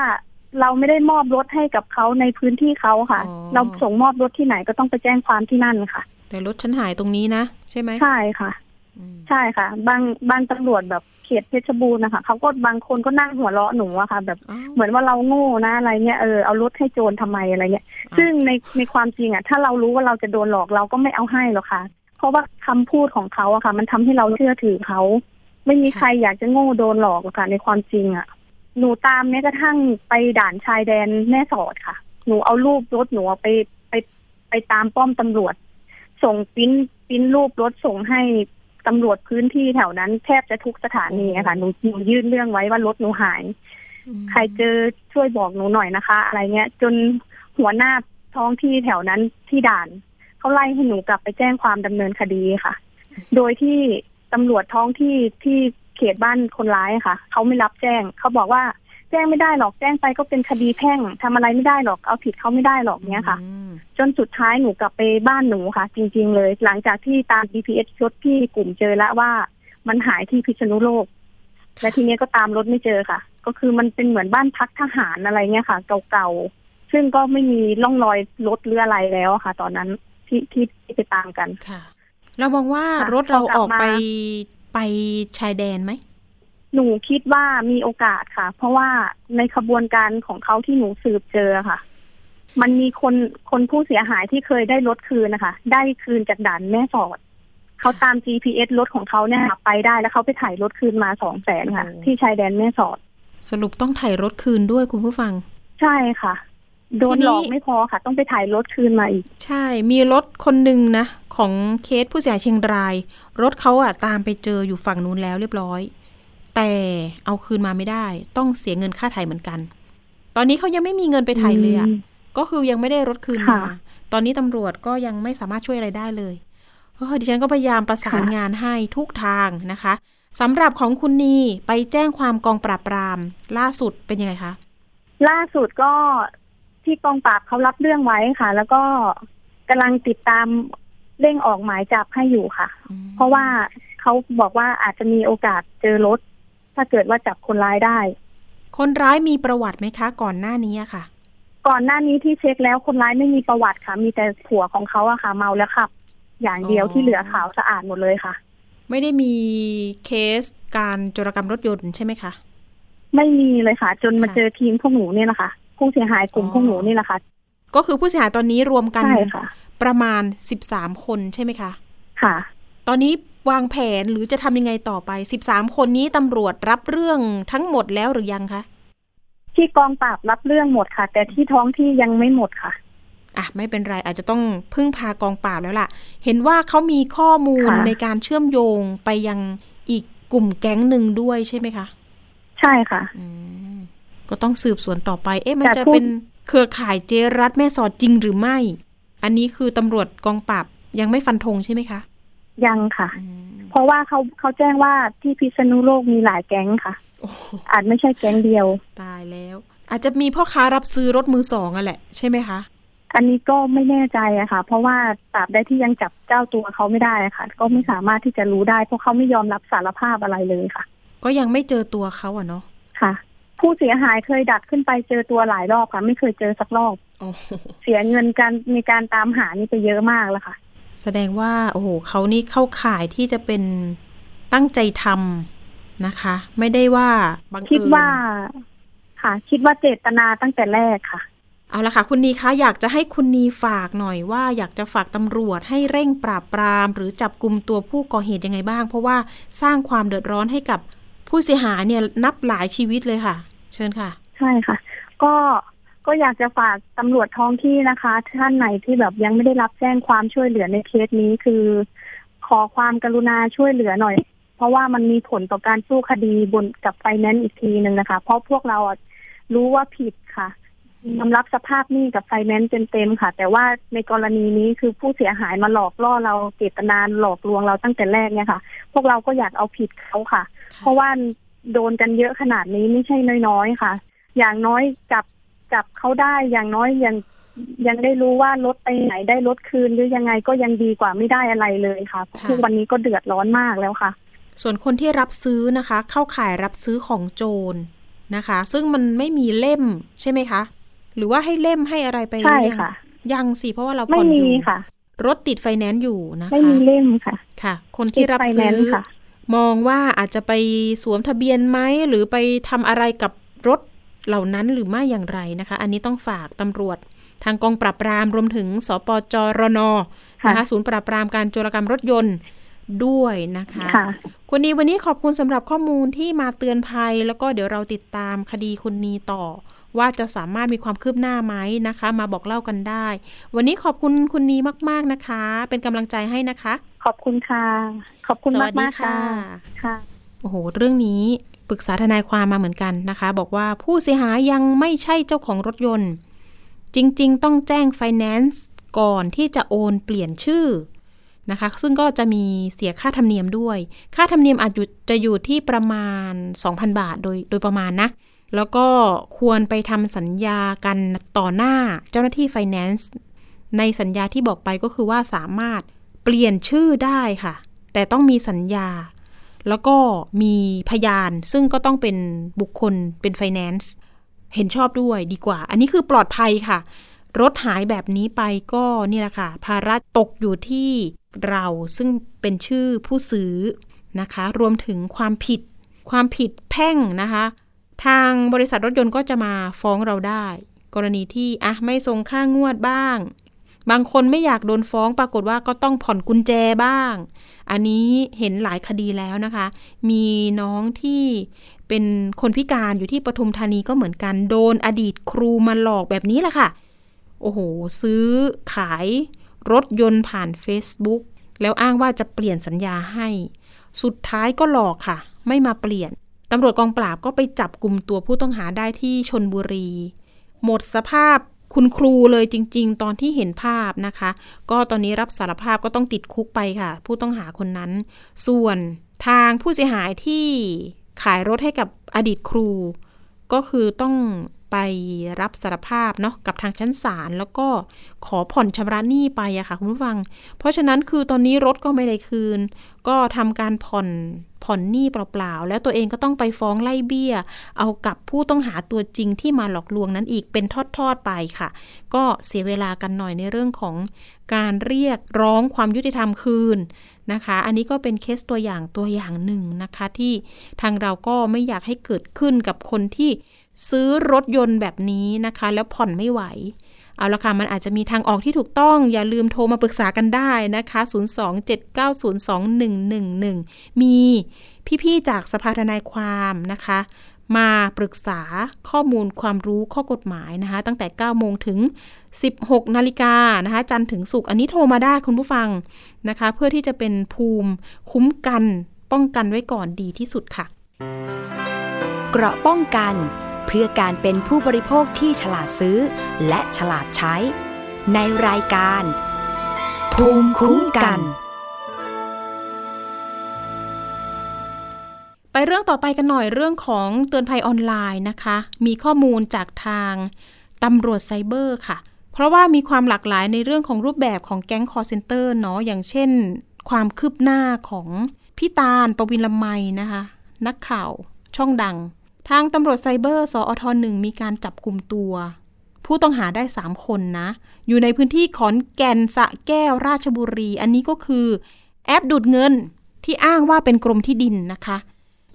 เราไม่ได้มอบรถให้กับเขาในพื้นที่เขาค่ะอ๋อเราส่งมอบรถที่ไหนก็ต้องไปแจ้งความที่นั่นค่ะ แต่รถฉันหายตรงนี้นะ ใช่ไหมใช่ค่ะอืมใช่ค่ะ บางบางตำรวจแบบเขตเพชรบูรณ์นะคะเขาก็บางคนก็นั่งหัวเราะหนูอะค่ะ แบบอ้าวเหมือนว่าเราโง่นะอะไรเงี้ยเออเอารถให้โจรทำไมอะไรเงี้ยอ้าวซึ่งในในความจริงอะถ้าเรารู้ว่าเราจะโดนหลอกเราก็ไม่เอาให้หรอกค่ะ เพราะว่าคำพูดของเขาอะค่ะ มันทำให้เราเชื่อถือเขาไม่มีใครอยากจะโง่โดนหลอกหรอกค่ะ ในความจริงอะหนูตามแม้กระทั่งไปด่านชายแดนแม่สอดค่ะ หนูเอารูปรถหนูเอาไปไปไปตามป้อมตำรวจ ส่งปริ้นปริ้นรูปรถส่งให้ตำรวจพื้นที่แถวนั้นแทบจะทุกสถานีอะค่ะหนูหนูยื่นเรื่องไว้ว่ารถหนูหายอืมใครเจอช่วยบอกหนูหน่อยนะคะ อะไรเงี้ย จนหัวหน้าท้องที่แถวนั้นที่ด่านเขาไล่ให้หนูกลับไปแจ้งความดำเนินคดีค่ะ โดยที่ตำรวจท้องที่ที่เขตบ้านคนร้ายค่ะเขาไม่รับแจ้งเขาบอกว่าแจ้งไม่ได้หรอกแจ้งไปก็เป็นคดีแพ่งทำอะไรไม่ได้หรอกเอาผิดเขาไม่ได้หรอกเนี้ยค่ะอืมจนสุดท้ายหนูกลับไปบ้านหนูค่ะ จริง ๆ เลย หลังจากที่ตาม GPS รถที่กลุ่มเจอแล้วว่า มันหายที่พิษณุโลก และทีเนี้ยก็ตามรถไม่เจอค่ะ ก็คือมันเป็นเหมือนบ้านพักทหารอะไรเงี้ยค่ะ เก่าๆซึ่งก็ไม่มีร่องรอยรถหรืออะไรแล้วค่ะ ตอนนั้นที่ที่ที่ไปตามกันค่ะ เรามองว่าค่ะรถเราพอกลับออกไปมาไปชายแดนไหม หนูคิดว่ามีโอกาสค่ะ เพราะว่าในขบวนการของเขาที่หนูสืบเจอค่ะ มันมีคนคนผู้เสียหายที่เคยได้รถคืนนะคะ ได้คืนจากด่านแม่สอดเขาตาม GPS รถของเขาเนี่ยค่ะไปได้แล้วเขาไปถ่ายรถคืนมาสองแสนค่ะโอ้ที่ชายแดนแม่สอด สรุปต้องถ่ายรถคืนด้วยคุณผู้ฟัง ใช่ค่ะ โดนทีนี้หลอกไม่พอค่ะ ต้องไปถ่ายรถคืนมาอีก ใช่ มีรถคนหนึ่งนะ ของเคสผู้เสียหายเชียงราย รถเขาอะตามไปเจออยู่ฝั่งนู้นแล้วเรียบร้อย แต่เอาคืนมาไม่ได้ ต้องเสียเงินค่าไถ่เหมือนกัน ตอนนี้เขายังไม่มีเงินไปไถ่เลยอะอืมก็คือยังไม่ได้รถคืนมาค่ะตอนนี้ตำรวจก็ยังไม่สามารถช่วยอะไรได้เลยเออดิฉันก็พยายามประสานค่ะงานให้ทุกทางนะคะสำหรับของคุณนีไปแจ้งความกองปราบปราม ล่าสุดเป็นยังไงคะ ล่าสุดก็ที่กองปราบเขารับเรื่องไว้ค่ะ แล้วก็กำลังติดตามเร่งออกหมายจับให้อยู่ค่ะอืมเพราะว่าเขาบอกว่าอาจจะมีโอกาสเจอรถ ถ้าเกิดว่าจับคนร้ายได้ คนร้ายมีประวัติไหมคะ ก่อนหน้านี้อะค่ะ ก่อนหน้านี้ที่เช็คแล้วคนร้ายไม่มีประวัติค่ะ มีแต่ผัวของเขาอะค่ะ เมาแล้วขับ อย่างเดียวที่เหลือขาวสะอาดหมดเลยค่ะ ไม่ได้มีเคสการโจรกรรมรถยนต์ใช่ไหมคะไม่มีเลยค่ะ จนมาค่ะเจอทีมพวกหนูเนี่ยแหละค่ะผู้เสียหายกลุ่มอ๋อพวกหนูนี่แหละค่ะก็คือผู้เสียหายตอนนี้รวมกันใช่ค่ะประมาณสิบสามคนใช่ไหมคะ ค่ะ ตอนนี้วางแผนหรือจะทำยังไงต่อไปสิบสามคนนี้ตำรวจรับเรื่องทั้งหมดแล้วหรือยังคะ ที่กองปราบรับเรื่องหมดค่ะ แต่ที่ท้องที่ยังไม่หมดค่ะอะไม่เป็นไรอาจจะต้องพึ่งพากองปราบแล้วล่ะ เห็นว่าเขามีข้อมูลค่ะในการเชื่อมโยงไปยังอีกกลุ่มแก๊งหนึ่งด้วยใช่ไหมคะ ใช่ค่ะอืมก็ต้องสืบสวนต่อไป เอ๊ะมันแต่จะพูดเป็นเครือข่ายเจรัตแม่สอดจริงหรือไม่ อันนี้คือตำรวจกองปราบยังไม่ฟันธงใช่ไหมคะ ยังค่ะอืมเพราะว่าเขาเขาแจ้งว่าที่พิษณุโลกมีหลายแก๊งค่ะโอ้โหอาจไม่ใช่แก๊งเดียว ตายแล้ว อาจจะมีพ่อค้ารับซื้อรถมือสองอะแหละ ใช่ไหมคะ อันนี้ก็ไม่แน่ใจอะค่ะ เพราะว่าตราบใดที่ยังจับเจ้าตัวเขาไม่ได้อะค่ะ ก็ไม่สามารถที่จะรู้ได้ เพราะเขาไม่ยอมรับสารภาพอะไรเลยค่ะ ก็ยังไม่เจอตัวเขาอะเนาะค่ะ ผู้เสียหายเคยดัดขึ้นไปเจอตัวหลายรอบค่ะ ไม่เคยเจอสักรอบโอ้โหเสียเงินการในการตามหานี่ไปเยอะมากแล้วค่ะ แสดงว่าโอ้โหเขานี่เข้าข่ายที่จะเป็นตั้งใจทำนะคะ ไม่ได้ว่าบังเอิญคิดว่า ค่ะ คิดว่าเจตนาตั้งแต่แรกค่ะ เอาละค่ะ คุณนีคะอยากจะให้คุณนีฝากหน่อยว่า อยากจะฝากตำรวจให้เร่งปราบปราม หรือจับกลุ่มตัวผู้ก่อเหตุยังไงบ้าง เพราะว่าสร้างความเดือดร้อนให้กับผู้เสียหายเนี่ยนับหลายชีวิตเลยค่ะ เชิญค่ะ ใช่ค่ะ ก็ ก็อยากจะฝากตำรวจท้องที่นะคะ ท่านไหนที่แบบยังไม่ได้รับแจ้งความช่วยเหลือในเคสนี้คือ ขอความกรุณาช่วยเหลือหน่อย เพราะว่ามันมีผลต่อการสู้คดีบนกับไฟแนนซ์อีกทีหนึ่งนะคะ เพราะพวกเรารู้ว่าผิดค่ะยอมรับสภาพหนี้กับไฟแนนซ์เต็มๆค่ะ แต่ว่าในกรณีนี้คือผู้เสียหายมาหลอกล่อเราเจตนาหลอกลวงเราตั้งแต่แรกเนี่ยค่ะ พวกเราก็อยากเอาผิดเขาค่ะ เพราะว่าโดนกันเยอะขนาดนี้ไม่ใช่น้อยๆค่ะ อย่างน้อยจับ จับเขาได้อย่างน้อยยังยังได้รู้ว่ารถไปไหนได้รถคืนหรือยังไงก็ยังดีกว่าไม่ได้อะไรเลยค่ะค่ะทุกวันนี้ก็เดือดร้อนมากแล้วค่ะ ส่วนคนที่รับซื้อนะคะ เข้าข่ายรับซื้อของโจรนะคะ ซึ่งมันไม่มีเล่มใช่ไหมคะ หรือว่าให้เล่มให้อะไรไปใช่หรือยังค่ะ ยังสิเพราะว่าเราไม่ผ่อนอมียู่ค่ะ รถติดไฟแนนซ์อยู่นะคะไม่มีเล่มค่ะ ค่ะ คนที่รับติดไฟซื้แนนอซ์ค่ะมองว่าอาจจะไปสวมทะเบียนไหมหรือไปทำอะไรกับรถ เหล่านั้นหรือไม่อย่างไรนะคะ อันนี้ต้องฝากตำรวจ ทางกองปราบปรามรวมถึงสปจรนค่ะนะคะศูนย์ปราบปรามการโจรกรรมรถยนต์ด้วยนะคะค่ะคุณนีวันนี้ขอบคุณสำหรับข้อมูลที่มาเตือนภัย แล้วก็เดี๋ยวเราติดตามคดีคุณนีต่อ ว่าจะสามารถมีความคืบหน้าไหมนะคะ มาบอกเล่ากันได้ วันนี้ขอบคุณคุณนีมาก ๆนะคะ เป็นกำลังใจให้นะคะ ขอบคุณค่ะ ขอบคุณสมาวักสดีมากๆค่ะค่ะโอ้โห เรื่องนี้ ปรึกษาทนายความมาเหมือนกันนะคะ บอกว่าผู้เสียหายยังไม่ใช่เจ้าของรถยนต์ จริง ๆ ต้องแจ้งไฟแนนซ์ก่อนที่จะโอนเปลี่ยนชื่อนะคะ ซึ่งก็จะมีเสียค่าธรรมเนียมด้วย ค่าธรรมเนียมอาจจะอยู่ที่ประมาณ 2,000 บาทโดยโดยประมาณนะ แล้วก็ควรไปทำสัญญากันต่อหน้าเจ้าหน้าที่ไฟแนนซ์ในสัญญาที่บอกไปก็คือว่าสามารถเปลี่ยนชื่อได้ค่ะ แต่ต้องมีสัญญา แล้วก็มีพยานซึ่งก็ต้องเป็นบุคคลเป็นไฟแนนซ์เห็นชอบด้วยดีกว่า อันนี้คือปลอดภัยค่ะ รถหายแบบนี้ไปก็นี่แหละค่ะ ภาระตกอยู่ที่เราซึ่งเป็นชื่อผู้ซื้อนะคะ รวมถึงความผิด ความผิดแพ่งนะคะ ทางบริษัทรถยนต์ก็จะมาฟ้องเราได้ กรณีที่อะไม่ส่งค่างวดบ้าง บางคนไม่อยากโดนฟ้องปรากฏว่าก็ต้องผ่อนกุญแจบ้าง อันนี้เห็นหลายคดีแล้วนะคะ มีน้องที่เป็นคนพิการอยู่ที่ปทุมธานีก็เหมือนกัน โดนอดีตครูมาหลอกแบบนี้แหละค่ะ โอ้โห ซื้อขายรถยนต์ผ่าน Facebook แล้วอ้างว่าจะเปลี่ยนสัญญาให้ สุดท้ายก็หลอกค่ะ ไม่มาเปลี่ยนตำรวจกองปราบก็ไปจับกลุ่มตัวผู้ต้องหาได้ที่ชนบุรี หมดสภาพ คุณครูเลยจริง ๆ ตอนที่เห็นภาพนะคะ ก็ตอนนี้รับสารภาพก็ต้องติดคุกไปค่ะ ผู้ต้องหาคนนั้น ส่วนทางผู้เสียหายที่ขายรถให้กับอดีตครู ก็คือต้อง ไปรับสารภาพเนาะกับทางชั้นศาลแล้วก็ขอผ่อนชำระหนี้ไปอะค่ะคุณผู้ฟัง เพราะฉะนั้นคือตอนนี้รถก็ไม่ได้คืน ก็ทำการผ่อนผ่อนหนี้เปล่าๆ แล้วตัวเองก็ต้องไปฟ้องไล่เบี้ย เอากับผู้ต้องหาตัวจริงที่มาหลอกลวงนั้นอีกเป็นทอดๆไปค่ะ ก็เสียเวลากันหน่อยในเรื่องของการเรียกร้องความยุติธรรมคืนนะคะ อันนี้ก็เป็นเคสตัวอย่างตัวอย่างหนึ่งนะคะ ที่ทางเราก็ไม่อยากให้เกิดขึ้นกับคนที่ ซื้อรถยนต์แบบนี้นะคะ แล้วผ่อนไม่ไหว เอาละค่ะ มันอาจจะมีทางออกที่ถูกต้อง อย่าลืมโทรมาปรึกษากันได้นะคะ 027902111 มีพี่ๆจากสภาทนายความนะคะ มาปรึกษาข้อมูลความรู้ข้อกฎหมายนะคะ ตั้งแต่ 9 โมงถึง 16 นาฬิกานะคะ จันทร์ถึงศุกร์อันนี้โทรมาได้คุณผู้ฟังนะคะ เพื่อที่จะเป็นภูมิคุ้มกันป้องกันไว้ก่อนดีที่สุดค่ะ เกราะป้องกัน เพื่อการเป็นผู้บริโภคที่ฉลาดซื้อ และฉลาดใช้ ในรายการ ภูมิคุ้มกัน ไปเรื่องต่อไปกันหน่อยเรื่องของเตือนภัยออนไลน์นะคะ มีข้อมูลจากทางตำรวจไซเบอร์ค่ะ เพราะว่ามีความหลากหลายในเรื่องของรูปแบบของแก๊ง call center เนาะอย่างเช่น ความคืบหน้าของพี่ตาลปวินลำไมนะคะ นักข่าวช่องดัง ทางตำรวจไซเบอร์ สอทหนึ่งมีการจับกลุ่มตัว ผู้ต้องหาได้ 3 คนนะ อยู่ในพื้นที่ขอนแก่นสะแก้วราชบุรี อันนี้ก็คือแอปดูดเงินที่อ้างว่าเป็นกรมที่ดินนะคะ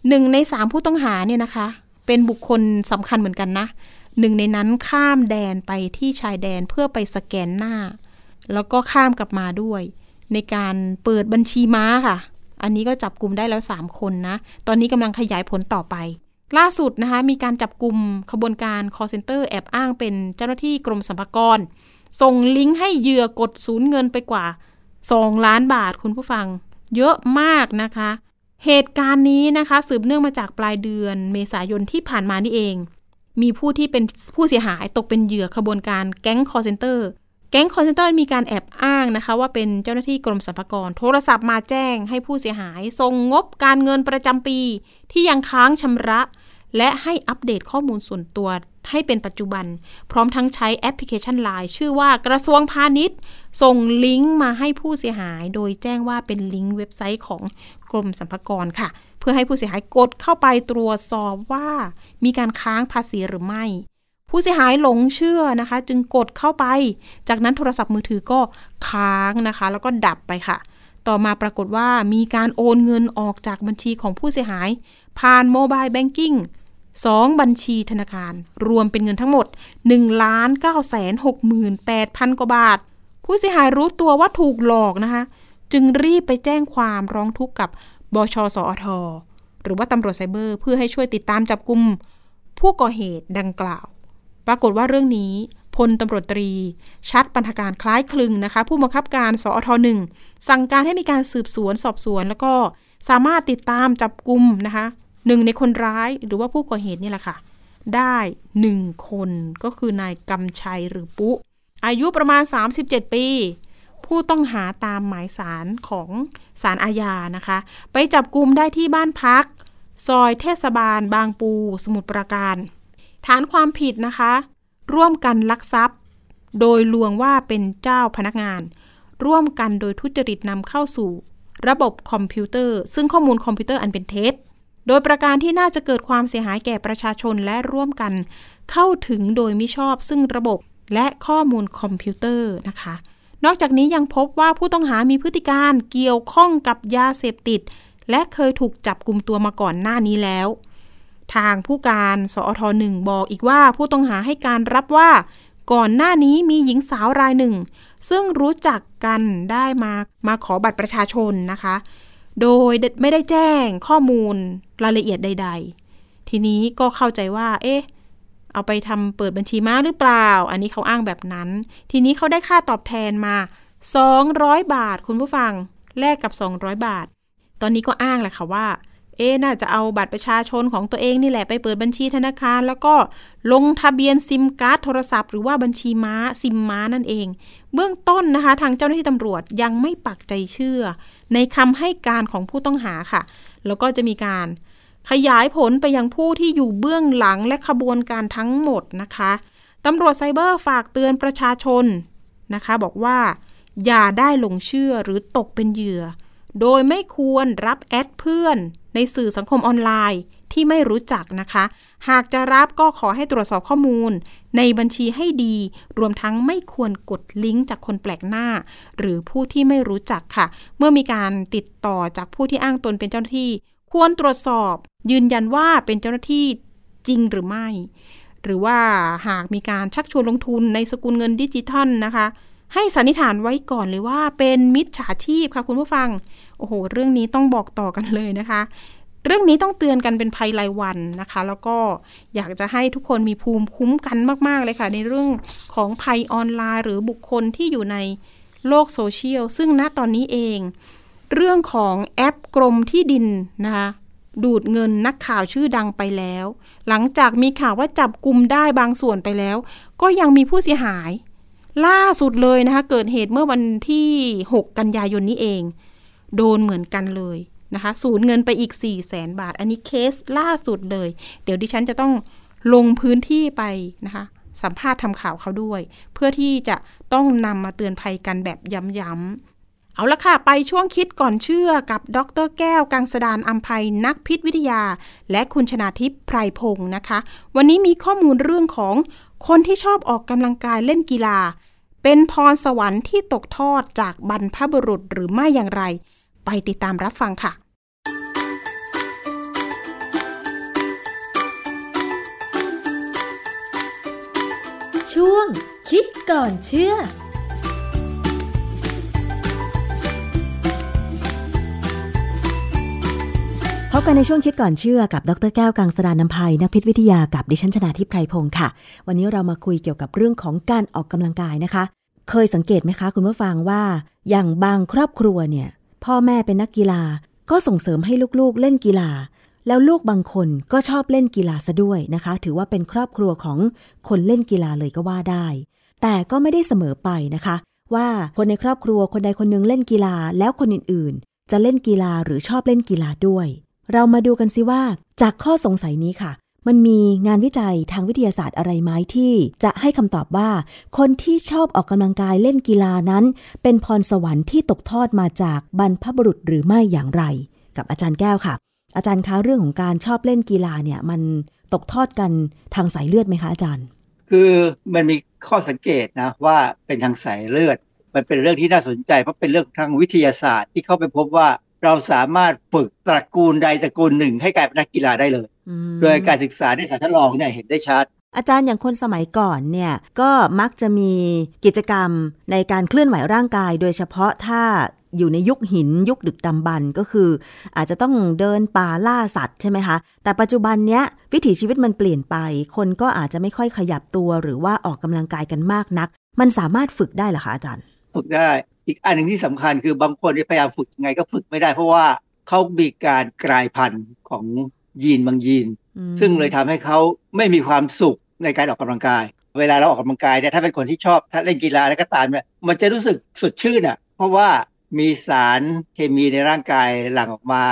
หนึ่งในสามผู้ต้องหาเนี่ยนะคะ เป็นบุคคลสำคัญเหมือนกันนะหนึ่งในนั้นข้ามแดนไปที่ชายแดนเพื่อไปสแกนหน้า แล้วก็ข้ามกลับมาด้วย ในการเปิดบัญชีม้าค่ะ อันนี้ก็จับกลุ่มได้แล้ว 3 คนนะ ตอนนี้กำลังขยายผลต่อไป ล่าสุดนะคะมีการจับกลุ่มขบวนการ call center แอบอ้างเป็นเจ้าหน้าที่กรมสรรพากร ส่งลิงก์ให้เหยื่อกดสูญเงินไปกว่า 2 ล้านบาทคุณผู้ฟัง เยอะมากนะคะ เหตุการณ์นี้นะคะ สืบเนื่องมาจากปลายเดือนเมษายนที่ผ่านมานี่เอง มีผู้ที่เป็นผู้เสียหายตกเป็นเหยื่อขบวนการแก๊ง call center แก๊ง call center มีการแอบอ้างนะคะ ว่าเป็นเจ้าหน้าที่กรมสรรพากร โทรศัพท์มาแจ้งให้ผู้เสียหายส่งงบการเงินประจำปี ที่ยังค้างชำระ และให้อัปเดตข้อมูลส่วนตัวให้เป็นปัจจุบัน พร้อมทั้งใช้แอปพลิเคชัน Line ชื่อว่ากระทรวงพาณิชย์ ส่งลิงก์มาให้ผู้เสียหาย โดยแจ้งว่าเป็นลิงก์เว็บไซต์ของกรมสรรพากรค่ะ เพื่อให้ผู้เสียหายกดเข้าไปตรวจสอบว่า มีการค้างภาษีหรือไม่ ผู้เสียหายหลงเชื่อนะคะ จึงกดเข้าไป จากนั้นโทรศัพท์มือถือก็ค้างนะคะ แล้วก็ดับไปค่ะต่อมาปรากฏว่ามีการโอนเงินออกจากบัญชีของผู้เสียหาย ผ่านโมบายแบงกิ้ง สองบัญชีธนาคาร รวมเป็นเงินทั้งหมด1ล้าน9แสน6หมื่น8พันกว่าบาท ผู้เสียหายรู้ตัวว่าถูกหลอกนะคะ จึงรีบไปแจ้งความร้องทุกข์กับบชสอทหรือว่าตำรวจไซเบอร์เพื่อให้ช่วยติดตามจับกลุ่มผู้ก่อเหตุดังกล่าว ปรากฏว่าเรื่องนี้พลตำรวจตรี ชัดปัญหการคล้ายคลึงนะคะ ผู้บังคับการสอทหนึ่งสั่งการให้มีการสืบสวนสอบสวน แล้วก็สามารถติดตามจับกลุ่มนะคะ หนึ่งในคนร้ายหรือว่าผู้ก่อเหตุนี่แหละค่ะ ได้หนึ่งคนก็คือนายกำชัยหรือปุ๊ อายุประมาณ 37 ปี ผู้ต้องหาตามหมายสารของสารอาญานะคะ ไปจับกลุ่มได้ที่บ้านพัก ซอยเทศบาล บางปู สมุทรปราการ ฐานความผิดนะคะ ร่วมกันลักทรัพย์ โดยลวงว่าเป็นเจ้าพนักงาน ร่วมกันโดยทุจริตนำเข้าสู่ ระบบคอมพิวเตอร์ ซึ่งข้อมูลคอมพิวเตอร์อันเป็นเท็จ โดยประการที่น่าจะเกิดความเสียหายแก่ประชาชนและร่วมกัน เข้าถึงโดยมิชอบซึ่งระบบและข้อมูลคอมพิวเตอร์นะคะ นอกจากนี้ยังพบว่าผู้ต้องหามีพฤติการณ์เกี่ยวข้องกับยาเสพติด และเคยถูกจับกลุ่มตัวมาก่อนหน้านี้แล้ว ทางผู้การสอทหนึ่งบอกอีกว่าผู้ต้องหาให้การรับว่าก่อนหน้านี้มีหญิงสาวรายหนึ่ง ซึ่งรู้จักกันได้มามาขอบัตรประชาชนนะคะ โดยไม่ได้แจ้งข้อมูลรายละเอียดใด ๆ ทีนี้ก็เข้าใจว่า เอ๊ะ เอาไปทำเปิดบัญชีม้าหรือเปล่า อันนี้เขาอ้างแบบนั้น ทีนี้เขาได้ค่าตอบแทนมา 200 บาทคุณผู้ฟัง แลกกับ 200 บาท ตอนนี้ก็อ้างแหละค่ะว่า เอ๊น่าจะเอาบัตรประชาชนของตัวเองนี่แหละไปเปิดบัญชีธนาคาร แล้วก็ลงทะเบียนซิมการ์ดโทรศัพท์หรือว่าบัญชีม้าซิมม้านั่นเอง เบื้องต้นนะคะ ทางเจ้าหน้าที่ตำรวจยังไม่ปักใจเชื่อ ในคำให้การของผู้ต้องหาค่ะ แล้วก็จะมีการขยายผลไปยังผู้ที่อยู่เบื้องหลังและขบวนการทั้งหมดนะคะตำรวจไซเบอร์ฝากเตือนประชาชนนะคะ บอกว่า อย่าได้หลงเชื่อหรือตกเป็นเหยื่อ โดยไม่ควรรับแอดเพื่อนในสื่อสังคมออนไลน์ที่ไม่รู้จักนะคะ หากจะรับก็ขอให้ตรวจสอบข้อมูล ในบัญชีให้ดี รวมทั้งไม่ควรกดลิงก์จากคนแปลกหน้า หรือผู้ที่ไม่รู้จักค่ะ เมื่อมีการติดต่อจากผู้ที่อ้างตนเป็นเจ้าหน้าที่ ควรตรวจสอบ ยืนยันว่าเป็นเจ้าหน้าที่จริงหรือไม่ หรือว่าหากมีการชักชวนลงทุนในสกุลเงินดิจิทัลนะคะ ให้สันนิษฐานไว้ก่อนเลยว่าเป็นมิจฉาชีพค่ะคุณผู้ฟัง โอ้โห เรื่องนี้ต้องบอกต่อกันเลยนะคะ เรื่องนี้ต้องเตือนกันเป็นภัยรายวันนะคะ แล้วก็อยากจะให้ทุกคนมีภูมิคุ้มกันมาก ๆ เลยค่ะ ในเรื่องของภัยออนไลน์หรือบุคคลที่อยู่ในโลกโซเชียล ซึ่งณตอนนี้เอง เรื่องของแอปกรมที่ดินนะคะดูดเงินนักข่าวชื่อดังไปแล้ว หลังจากมีข่าวว่าจับกลุ่มได้บางส่วนไปแล้ว ก็ยังมีผู้เสียหาย ล่าสุดเลยนะคะ เกิดเหตุเมื่อวันที่ 6 กันยายนนี้เอง โดนเหมือนกันเลยนะคะสูญเงินไปอีก 4 0 0แสนบาท อันนี้เคสล่าสุดเลย เดี๋ยวดิฉันจะต้องลงพื้นที่ไปนะคะ สัมภาษณ์ทำข่าวเขาด้วย เพื่อที่จะต้องนำมาเตือนภัยกันแบบย้ำๆ เอาละค่ะ ไปช่วงคิดก่อนเชื่อกับดรแก้ว กังสดานอัมภัยนักพิษวิทยา และคุณชนาทิพย์ไพรพงศ์นะคะ วันนี้มีข้อมูลเรื่องของคนที่ชอบออกกำลังกายเล่นกีฬา เป็นพรสวรรค์ที่ตกทอดจากบรรพบุรุษหรือไม่อย่างไร ไปติดตามรับฟังค่ะ ช่วงคิดก่อนเชื่อ พบกันในช่วงคิดก่อนเชื่อกับดรแก้วกังสดานนภัยนักพิษวิทยากับดิฉันชนาทิพไพรพงศ์ค่ะ วันนี้เรามาคุยเกี่ยวกับเรื่องของการออกกำลังกายนะคะ เคยสังเกตไหมคะ คุณผู้ฟังว่า อย่างบางครอบครัวเนี่ย พ่อแม่เป็นนักกีฬา ก็ส่งเสริมให้ลูกๆเล่นกีฬา แล้วลูกบางคนก็ชอบเล่นกีฬาซะด้วยนะคะ ถือว่าเป็นครอบครัวของคนเล่นกีฬาเลยก็ว่าได้ แต่ก็ไม่ได้เสมอไปนะคะ ว่าคนในครอบครัวคนใดคนหนึงเล่นกีฬาแล้วคนอื่นๆ จะเล่นกีฬาหรือชอบเล่นกีฬาด้วย เรามาดูกันสิว่า จากข้อสงสัยนี้ค่ะ มันมีงานวิจัยทางวิทยาศาสตร์อะไรไหมที่จะให้คำตอบว่า คนที่ชอบออกกำลังกายเล่นกีฬานั้น เป็นพรสวรรค์ที่ตกทอดมาจากบรรพบุรุษหรือไม่อย่างไร กับอาจารย์แก้วค่ะ อาจารย์คะเรื่องของการชอบเล่นกีฬาเนี่ยมันตกทอดกันทางสายเลือดไหมคะอาจารย์ คือมันมีข้อสังเกตนะว่าเป็นทางสายเลือด มันเป็นเรื่องที่น่าสนใจเพราะเป็นเรื่องทางวิทยาศาสตร์ที่เขาไปพบว่า เราสามารถฝึกตระกูลใดตระกูลหนึ่งให้กลายเป็นนักกีฬาได้เลยอืมโดยการศึกษาในสารทดลองเนี่ยเห็นได้ชัดอาจารย์อย่างคนสมัยก่อนเนี่ยก็มักจะมีกิจกรรมในการเคลื่อนไหวร่างกาย โดยเฉพาะถ้าอยู่ในยุคหินยุคดึกดำบรรพ์ก็คือ อาจจะต้องเดินป่าล่าสัตว์ใช่ไหมคะ แต่ปัจจุบันเนี้ยวิถีชีวิตมันเปลี่ยนไป คนก็อาจจะไม่ค่อยขยับตัวหรือว่าออกกำลังกายกันมากนัก มันสามารถฝึกได้เหรอคะอาจารย์ ฝึกได้อีกอันหนึ่งที่สำคัญคือบางคนที่พยายามฝึกยังไงก็ฝึกไม่ได้ เพราะว่าเขามีการกลายพันธุ์ของยีนบางยีนอืมซึ่งเลยทำให้เขาไม่มีความสุขในการออกกำลังกาย เวลาเราออกกำลังกายเนี่ยถ้าเป็นคนที่ชอบถ้าเล่นกีฬาแล้วก็ตามเนี่ยมันจะรู้สึกสดชื่นอะเพราะว่ามีสารเคมีในร่างกายหลั่งออกมา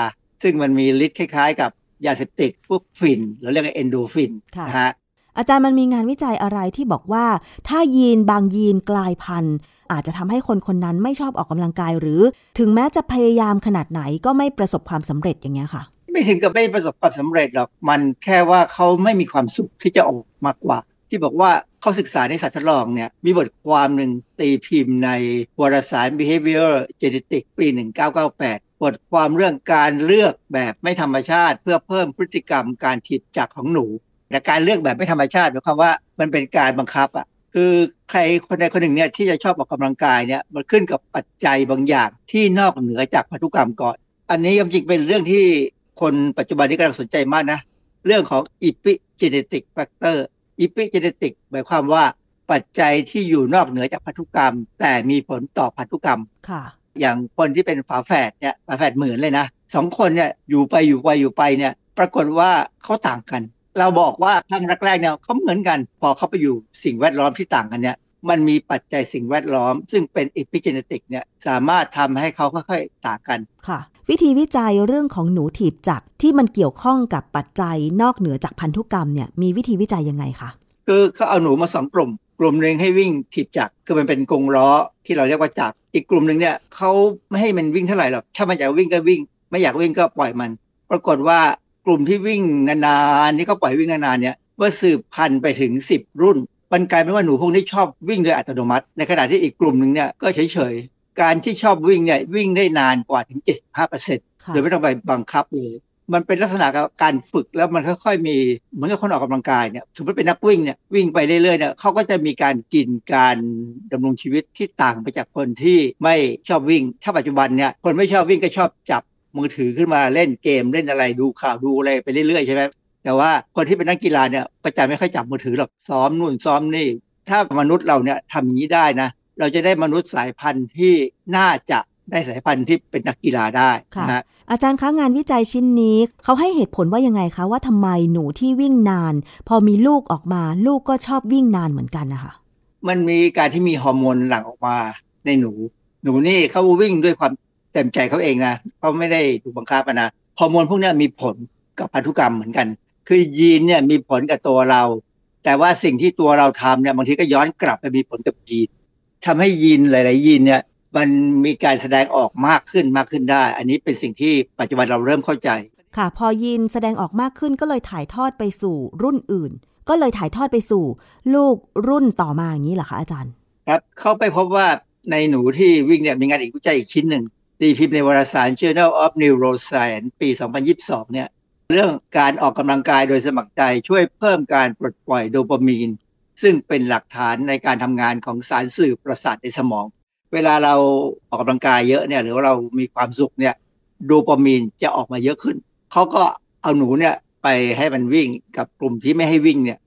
ซึ่งมันมีฤทธิ์คล้ายๆ กับยาเสพติดพวกฟินเราเรียกว่าเอนโดฟินค่ะนะฮะอาจารย์มันมีงานวิจัยอะไรที่บอกว่า ถ้ายีนบางยีนกลายพันธุ์ อาจจะทำให้คนคนนั้นไม่ชอบออกกำลังกายหรือ ถึงแม้จะพยายามขนาดไหนก็ไม่ประสบความสำเร็จอย่างเงี้ยค่ะ ไม่ถึงกับไม่ประสบความสำเร็จหรอกมันแค่ว่าเขาไม่มีความสุขที่จะออกมากกว่า ที่บอกว่าเขาศึกษาในสัตว์ทดลองเนี่ยมีบทความหนึ่งตีพิมพ์ในวารสาร Behavior Genetics ปี 1998 บทความเรื่องการเลือกแบบไม่ธรรมชาติ เพื่อเพิ่มพฤติกรรมการถีบจักของหนูแต่การเลือกแบบไม่ธรรมชาติหมายความว่ามันเป็นการบังคับอะ คือใครคนใดคนหนึ่งเนี่ยที่จะชอบออกกำลังกายเนี่ยมันขึ้นกับปัจจัยบางอย่างที่นอกเหนือจากพันธุกรรมก่อน อันนี้จริงๆเป็นเรื่องที่คนปัจจุบันนี้กำลังสนใจมากนะ เรื่องของ epigenetic factor epigenetic หมายความว่าปัจจัยที่อยู่นอกเหนือจากพันธุกรรม แต่มีผลต่อพันธุกรรมค่ะ อย่างคนที่เป็นฝาแฝดเนี่ยฝาแฝดเหมือนเลยนะสองคนเนี่ยอยู่ไปอยู่ไปอยู่ไปเนี่ย ปรากฏว่าเขาต่างกัน เราบอกว่าครั้งแรกๆเนี่ยเขาเหมือนกัน พอเขาไปอยู่สิ่งแวดล้อมที่ต่างกันเนี่ย มันมีปัจจัยสิ่งแวดล้อม ซึ่งเป็นอิพิเจเนติกเนี่ยสามารถทำให้เขาค่อยๆต่างกันค่ะ วิธีวิจัยเรื่องของหนูถีบจักรที่มันเกี่ยวข้องกับปัจจัยนอกเหนือจากพันธุกรรมเนี่ยมีวิธีวิจัยยังไงคะคือเขาเอาหนูมาสองกลุ่ม กลุ่มหนึ่งให้วิ่งถีบจักรคือมันเป็นกรงล้อที่เราเรียกว่าจักรอีกกลุ่มหนึ่งเนี่ยเขาไม่ให้มันวิ่งเท่าไหร่หรอกถ้ามันอยากวิ่งก็วิ่ง ไม่อยากวิ่งก็ปล่อยมัน ปรากฏว่าก ลุ่มที่วิ่งนานๆนี่ก็ปล่อยวิ่งนานๆเนี่ยเมื่อสืบพันธุ์ไปถึง 10 รุ่นมันกลายเป็นว่าหนูพวกนี้ชอบวิ่งโดยอัตโนมัติ ในขณะที่อีกกลุ่มหนึ่งเนี่ยก็เฉยๆ การที่ชอบวิ่งเนี่ยวิ่งได้นานกว่าถึง 75%ค่ะโดยไม่ต้องไปบังคับเลย มันเป็นลักษณะของการฝึกแล้วมันค่อยๆมีเหมือนกับคนออกกำลังกายเนี่ยสมมติเป็นนักวิ่งเนี่ยวิ่งไปเรื่อยๆเนี่ยเขาก็จะมีการกินการดำรงชีวิตที่ต่างไปจากคนที่ไม่ชอบวิ่ง ถ้าปัจจุบันเนี่ยคนไม่ชอบวิ่งก็ชอบจับ มือถือขึ้นมาเล่นเกมเล่นอะไรดูข่าวดูอะไรไปเรื่อยๆใช่ไหมแต่ว่าคนที่เป็นนักกีฬาเนี่ยก็จะไม่ค่อยจับมือถือหรอกซ้อมนู่นซ้อมนี่ ถ้ามนุษย์เราเนี่ยทำอย่างนี้ได้นะ เราจะได้มนุษย์สายพันธุ์ที่น่าจะได้สายพันธุ์ที่เป็นนักกีฬาได้ค่ะนะฮะอาจารย์คะงานวิจัยชิ้นนี้เขาให้เหตุผลว่ายังไงคะว่าทำไมหนูที่วิ่งนาน พอมีลูกออกมาลูกก็ชอบวิ่งนานเหมือนกันนะคะมันมีการที่มีฮอร์โมนหลั่งออกมาในหนู หนูนี่เขาวิ่งด้วยความ เต็มใจเขาเองนะเขาไม่ได้ถูกบังคับอะนะฮอร์โมนพวกเนี้ยมีผลกับพันธุกรรมเหมือนกัน คือยีนเนี่ยมีผลกับตัวเรา แต่ว่าสิ่งที่ตัวเราทำเนี่ยบางทีก็ย้อนกลับไปมีผลกับยีนทำให้ยีนหลาย ๆ ยีนเนี่ยมันมีการแสดงออกมากขึ้นมากขึ้นได้ อันนี้เป็นสิ่งที่ปัจจุบันเราเริ่มเข้าใจ ค่ะ พอยีนแสดงออกมากขึ้นก็เลยถ่ายทอดไปสู่รุ่นอื่น ก็เลยถ่ายทอดไปสู่ ลูกรุ่นต่อมาอย่างนี้เหรอคะอาจารย์ ครับเขาไปพบว่าในหนูที่วิ่งเนี่ยมีงานอีกวิจัยอีกชิ้นหนึ่ง ตีพิมพ์ในวารสาร Journal of Neuroscience ปี 2022 เนี่ย เรื่องการออกกำลังกายโดยสมัครใจช่วยเพิ่มการปลดปล่อยโดปามีน ซึ่งเป็นหลักฐานในการทำงานของสารสื่อประสาทในสมอง เวลาเราออกกำลังกายเยอะเนี่ยหรือว่าเรามีความสุขเนี่ยโดปามีนจะออกมาเยอะขึ้น เขาก็เอาหนูเนี่ยไปให้มันวิ่งกับกลุ่มที่ไม่ให้วิ่งเนี่ย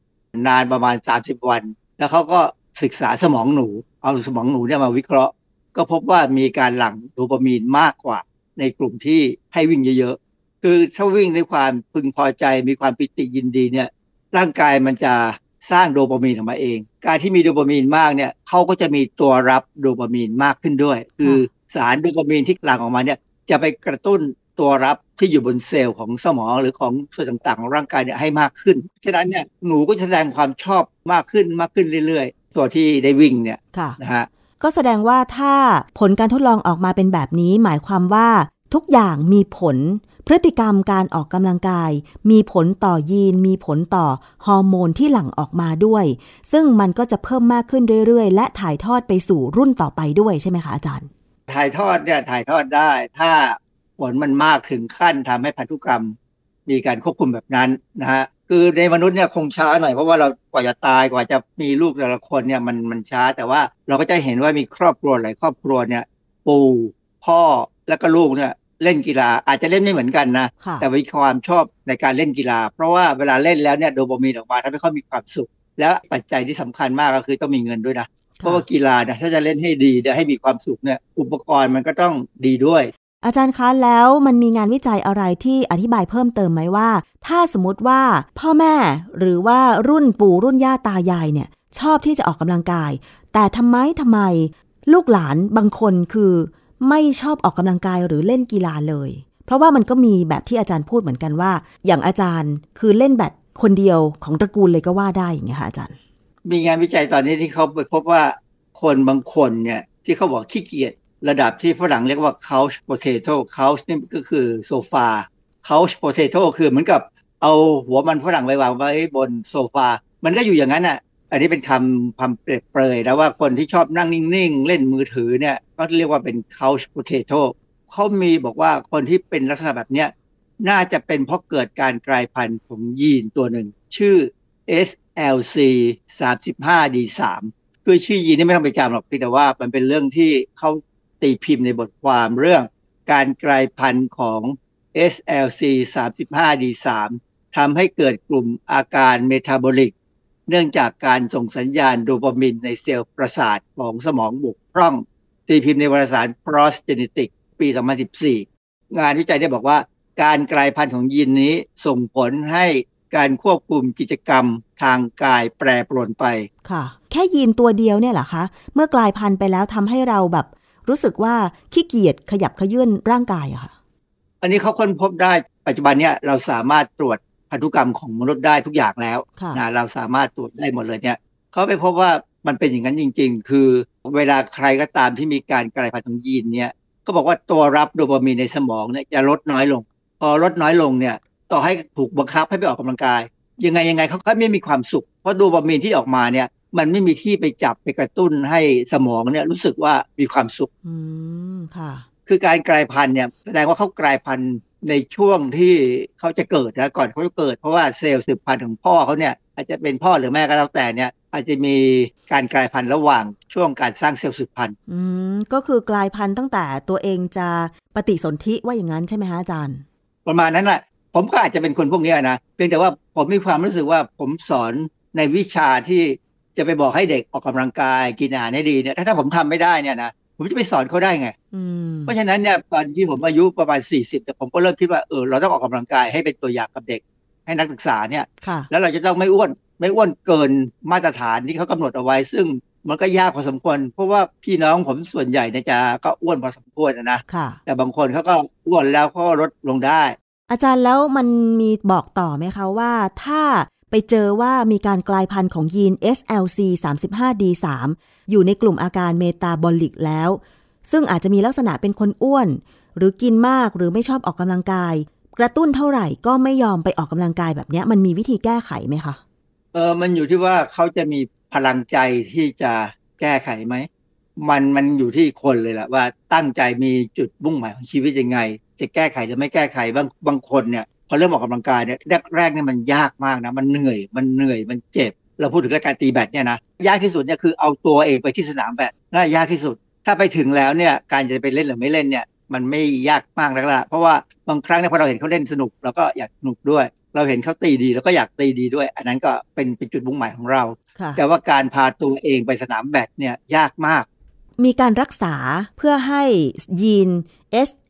นานประมาณ 30 วัน แล้วเขาก็ศึกษาสมองหนู เอาสมองหนูเนี่ยมาวิเคราะห์ ก็พบว่ามีการหลั่งโดปามีนมากกว่า ในกลุ่มที่ให้วิ่งเยอะๆ คือถ้าวิ่งด้วยความพึงพอใจมีความปิติยินดีเนี่ยร่างกายมันจะสร้างโดปามีนออกมาเอง การที่มีโดปามีนมากเนี่ยเขาก็จะมีตัวรับโดปามีนมากขึ้นด้วย คือสารโดปามีนที่หลั่งออกมาเนี่ยจะไปกระตุ้นตัวรับที่อยู่บนเซลล์ของสมองหรือของส่วนต่างๆ ของร่างกายเนี่ยให้มากขึ้น ฉะนั้นเนี่ยหนูก็จะแสดงความชอบมากขึ้นมากขึ้นเรื่อยๆ ตัวที่ได้วิ่งเนี่ยค่ะนะฮะ ก็แสดงว่าถ้าผลการทดลองออกมาเป็นแบบนี้ หมายความว่าทุกอย่างมีผล พฤติกรรมการออกกำลังกาย มีผลต่อยีน มีผลต่อฮอร์โมนที่หลั่งออกมาด้วย ซึ่งมันก็จะเพิ่มมากขึ้นเรื่อยๆ และถ่ายทอดไปสู่รุ่นต่อไปด้วยใช่ไหมคะอาจารย์ ถ่ายทอดเนี่ยถ่ายทอดได้ ถ้าผลมันมากถึงขั้นทำให้พันธุกรรม มีการควบคุมแบบนั้นนะฮะ คือในมนุษย์เนี่ยคงช้าหน่อยเพราะว่าเรากว่าจะตายกว่าจะมีลูกแต่ละคนเนี่ยมันมันช้าแต่ว่าเราก็จะเห็นว่ามีครอบครัวหลายครอบครัวเนี่ยปู่พ่อแล้วก็ลูกเนี่ยเล่นกีฬาอาจจะเล่นไม่เหมือนกันนะค่ะแต่มีความชอบในการเล่นกีฬา เพราะว่าเวลาเล่นแล้วเนี่ยโดปามีนออกมาทำให้เขามีความสุข แล้วปัจจัยที่สำคัญมากก็คือต้องมีเงินด้วยนะเพราะว่ากีฬาเนี่ยถ้าจะเล่นให้ดีจะให้มีความสุขเนี่ยอุปกรณ์มันก็ต้องดีด้วย อาจารย์คะแล้วมันมีงานวิจัยอะไรที่อธิบายเพิ่มเติมไหมว่า ถ้าสมมติว่าพ่อแม่หรือว่ารุ่นปู่รุ่นย่าตายายเนี่ยชอบที่จะออกกำลังกาย แต่ทำไมทำไม ลูกหลานบางคนคือไม่ชอบออกกำลังกายหรือเล่นกีฬาเลย เพราะว่ามันก็มีแบบที่อาจารย์พูดเหมือนกันว่า อย่างอาจารย์คือเล่นแบดคนเดียวของตระกูลเลยก็ว่าได้อย่างเงี้ยค่ะอาจารย์ มีงานวิจัยตอนนี้ที่เขาไปพบว่าคนบางคนเนี่ยที่เขาบอกขี้เกียจ ระดับที่ฝรั่งเรียกว่า couch potato couch นี่ก็คือโซฟา couch potato คือเหมือนกับเอาหัวมันฝรั่งไปวางไว้บนโซฟา มันก็อยู่อย่างนั้นอะ อันนี้เป็นคำคำเปรยๆนะว่าคนที่ชอบนั่งนิ่ง ๆ เล่นมือถือเนี่ยก็เรียกว่าเป็น couch potato เขามีบอกว่าคนที่เป็นลักษณะแบบเนี้ยน่าจะเป็นเพราะเกิดการกลายพันธุ์ของยีนตัวหนึ่ง ชื่อ SLC 35 D3 คือชื่อยีนนี่ไม่ต้องไปจำหรอกเพียงแต่ว่ามันเป็นเรื่องที่เขา ตีพิมพ์ในบทความเรื่องการกลายพันธุ์ของ SLC 35 D3 ทำให้เกิดกลุ่มอาการเมตาบอลิก เนื่องจากการส่งสัญญาณโดปามินในเซลล์ประสาทของสมองบกพร่อง ตีพิมพ์ในวารสาร PROS Genetics ปี 2014 งานวิจัยได้บอกว่า การกลายพันธุ์ของยีนนี้ส่งผลให้การควบคุมกิจกรรมทางกายแปรปรวนไป ค่ะ แค่ยีนตัวเดียวเนี่ยเหรอคะ เมื่อกลายพันธุ์ไปแล้วทำให้เราแบบ รู้สึกว่าขี้เกียจขยับขยื่นร่างกายอะค่ะ อันนี้เขาค้นพบได้ปัจจุบันเนี่ยเราสามารถตรวจพันธุกรรมของมนุษย์ได้ทุกอย่างแล้วค่ะนะเราสามารถตรวจได้หมดเลยเนี่ยเขาไปพบว่ามันเป็นอย่างนั้นจริง ๆ คือเวลาใครก็ตามที่มีการกลายพันธุ์ของยีนเนี่ยก็บอกว่าตัวรับโดปามีนในสมองเนี่ยจะลดน้อยลง พอลดน้อยลงเนี่ยต่อให้ถูกบังคับให้ไปออกกำลังกาย ยังไงยังไงเขาก็ไม่มีความสุข เพราะโดปามีนที่ออกมาเนี่ย มันไม่มีที่ไปจับไปกระตุ้นให้สมองเนี่ยรู้สึกว่ามีความสุขอืมค่ะ คือการกลายพันธุ์เนี่ยแสดงว่าเขากลายพันธุ์ในช่วงที่เขาจะเกิดนะก่อนเขาจะเกิด เพราะว่าเซลล์สืบพันธุ์ของพ่อเขาเนี่ยอาจจะเป็นพ่อหรือแม่ก็แล้วแต่เนี่ย อาจจะมีการกลายพันธุ์ระหว่างช่วงการสร้างเซลล์สืบพันธุ์อืมก็คือกลายพันธุ์ตั้งแต่ตัวเองจะปฏิสนธิว่าอย่างนั้นใช่ไหมคะอาจารย์ ประมาณนั้นแหละผมก็อาจจะเป็นคนพวกเนี้ยนะเพียงแต่ว่าผมมีความรู้สึกว่าผมสอนในวิชาที่ จะไปบอกให้เด็กออกกำลังกายกินอาหารให้ดีเนี่ยถ้าถ้าผมทำไม่ได้เนี่ยนะผมจะไปสอนเขาได้ไงอืมเพราะฉะนั้นเนี่ยตอนที่ผมอายุประมาณ40แต่ยผมก็เริ่มคิดว่าเออเราต้องออกกำลังกายให้เป็นตัวอย่างกับเด็ก ให้นักศึกษาเนี่ยค่ะแล้วเราจะต้องไม่อ้วนไม่อ้วนเกินมาตรฐานที่เขากำหนดเอาไว้ ซึ่งมันก็ยากพอสมควร เพราะว่าพี่น้องผมส่วนใหญ่เนี่ยจะก็อ้วนพอสมควรนะนะค่ะแต่บางคนเขาก็อ้วนแล้วก็ลดลงได้ อาจารย์แล้วมันมีบอกต่อไหมคะว่า ถ้า ไปเจอว่ามีการกลายพันธุ์ของยีน SLC 35D3 อยู่ในกลุ่มอาการเมตาบอลิกแล้ว ซึ่งอาจจะมีลักษณะเป็นคนอ้วน หรือกินมากหรือไม่ชอบออกกำลังกาย กระตุ้นเท่าไหร่ก็ไม่ยอมไปออกกำลังกายแบบเนี้ยมันมีวิธีแก้ไขไหมคะ เออมันอยู่ที่ว่าเขาจะมีพลังใจที่จะแก้ไขไหม มันมันอยู่ที่คนเลยแหละว่าตั้งใจมีจุดมุ่งหมายของชีวิตยังไง จะแก้ไขหรือไม่แก้ไขบางบางคนเนี่ย อเริ่มออกกำลังกายเนี่ยแรกแรกๆเนี่ยมันยากมากนะ มันเหนื่อยมันเหนื่อยมันเจ็บ เราพูดถึงเรื่องการตีแบดเนี่ยนะยากที่สุดเนี่ยคือเอาตัวเองไปที่สนามแบดน่ายากที่สุด ถ้าไปถึงแล้วเนี่ยการจะไปเล่นหรือไม่เล่นเนี่ยมันไม่ยากมากแล้วล่ะเพราะว่าบางครั้งเนี่ยพอเราเห็นเขาเล่นสนุกเราก็อยากสนุกด้วย เราเห็นเขาตีดีเราก็อยากตีดีด้วย อันนั้นก็เป็นเป็นจุดมุ่งหมายของเราค่ะแต่ว่าการพาตัวเองไปสนามแบดเนี่ยยากมาก มีการรักษาเพื่อให้ยีน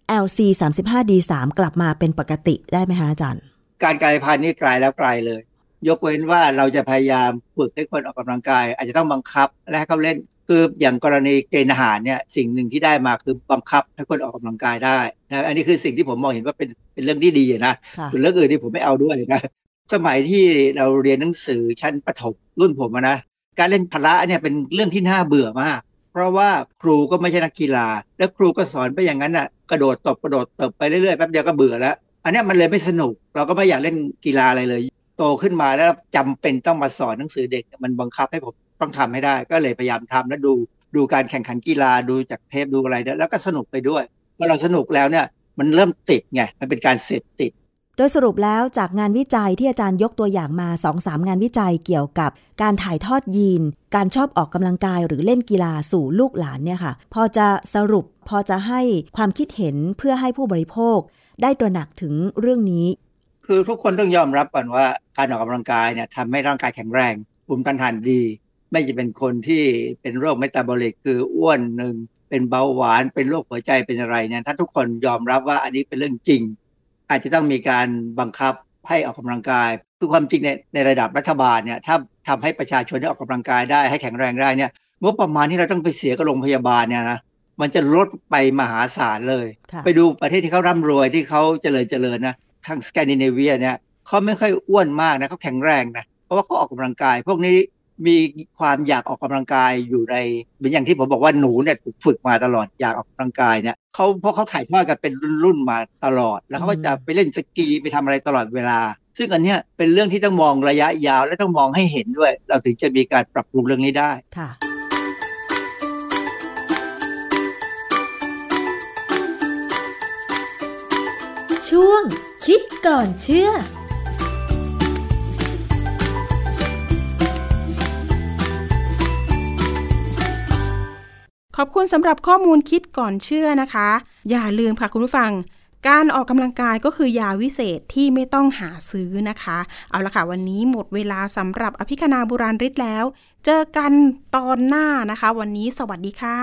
SLC 35D3 กลับมาเป็นปกติได้ไหมคะอาจารย์ การกลายพันธุ์นี่กลายแล้วกลายเลย ยกเว้นว่าเราจะพยายามฝึกให้คนออกกำลังกาย อาจจะต้องบังคับและให้เขาเล่นคืออย่างกรณีเกณฑ์อาหารเนี่ยสิ่งหนึ่งที่ได้มาคือบังคับให้คนออกกำลังกายได้นะอันนี้คือสิ่งที่ผมมองเห็นว่าเป็นเป็นเรื่องที่ดีนะค่ะส่วนเรื่องอื่นนี่ผมไม่เอาด้วยนะสมัยที่เราเรียนหนังสือชั้นประถมรุ่นผมอะนะการเล่นพละเนี่ยเป็นเรื่องที่น่าเบื่อมาก เพราะว่าครูก็ไม่ใช่นักกีฬา แล้วครูก็สอนไปอย่างนั้นน่ะกระโดดตบกระโดดตบไปเรื่อยๆแป๊บเดียวก็เบื่อแล้ว อันนี้มันเลยไม่สนุก เราก็ไม่อยากเล่นกีฬาอะไรเลย โตขึ้นมาแล้วจำเป็นต้องมาสอนหนังสือเด็กมันบังคับให้ผมต้องทำให้ได้ ก็เลยพยายามทำแล้วดูดูการแข่งขันกีฬาดูจากเทปดูอะไรเนี่ยแล้วก็สนุกไปด้วยพอเราสนุกแล้วเนี่ยมันเริ่มติดไงมันเป็นการเสพติด ดยสรุปแล้วจากงานวิจัยที่อาจารย์ยกตัวอย่างมา 2-3 งานวิจัยเกี่ยวกับ การถ่ายทอดยีน การชอบออกกำลังกายหรือเล่นกีฬาสู่ลูกหลานเนี่ยค่ะ พอจะสรุปพอจะให้ความคิดเห็นเพื่อให้ผู้บริโภค ได้ตระหนักถึงเรื่องนี้ คือทุกคนต้องยอมรับก่อนว่าการออกกำลังกายเนี่ยทำให้ร่างกายแข็งแรงภูมิต้านทานดี ไม่จะเป็นคนที่เป็นโรคเมตาบอลิกคืออ้วนหนึ่งเป็นเบาหวานเป็นโรคหัวใจเป็นอะไรเนี่ยถ้าทุกคนยอมรับว่าอันนี้เป็นเรื่องจริง อาจจะต้องมีการบังคับให้ออกกำลังกายคือความจริงในในระดับรัฐบาลเนี่ยถ้าทำให้ประชาชนได้ออกกำลังกายได้ให้แข็งแรงได้เนี่ยงบประมาณที่เราต้องไปเสียกับโรงพยาบาลเนี่ยนะมันจะลดไปมหาศาลเลยค่ะไปดูประเทศที่เขาร่ำรวยที่เขาเจริญเจริญนะทางสแกนดิเนเวียเนี่ยเขาไม่ค่อยอ้วนมากนะเขาแข็งแรงนะเพราะว่าเขาออกกำลังกาย พวกนี้ มีความอยากออกกำลังกายอยู่ในเหมือนอย่างที่ผมบอกว่าหนูเนี่ยฝึกมาตลอดอยากออกกำลังกายเนี่ยเขาเพราะเขาถ่ายทอดกันเป็นรุ่นๆมาตลอด แล้วเขาก็จะไปเล่นสกีไปทำอะไรตลอดเวลา ซึ่งอันเนี้ยเป็นเรื่องที่ต้องมองระยะยาว และต้องมองให้เห็นด้วย เราถึงจะมีการปรับปรุงเรื่องนี้ได้ค่ะช่วงคิดก่อนเชื่อ ขอบคุณสำหรับข้อมูลคิดก่อนเชื่อนะคะ อย่าลืมค่ะคุณผู้ฟัง การออกกำลังกายก็คือยาวิเศษที่ไม่ต้องหาซื้อนะคะ เอาละค่ะ วันนี้หมดเวลาสำหรับอภิคณาบุราริศแล้ว เจอกันตอนหน้านะคะ วันนี้สวัสดีค่ะ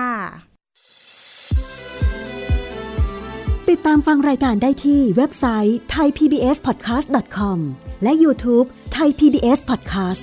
ติดตามฟังรายการได้ที่เว็บไซต์ thaipbspodcast.com และ YouTube Thai PBS Podcast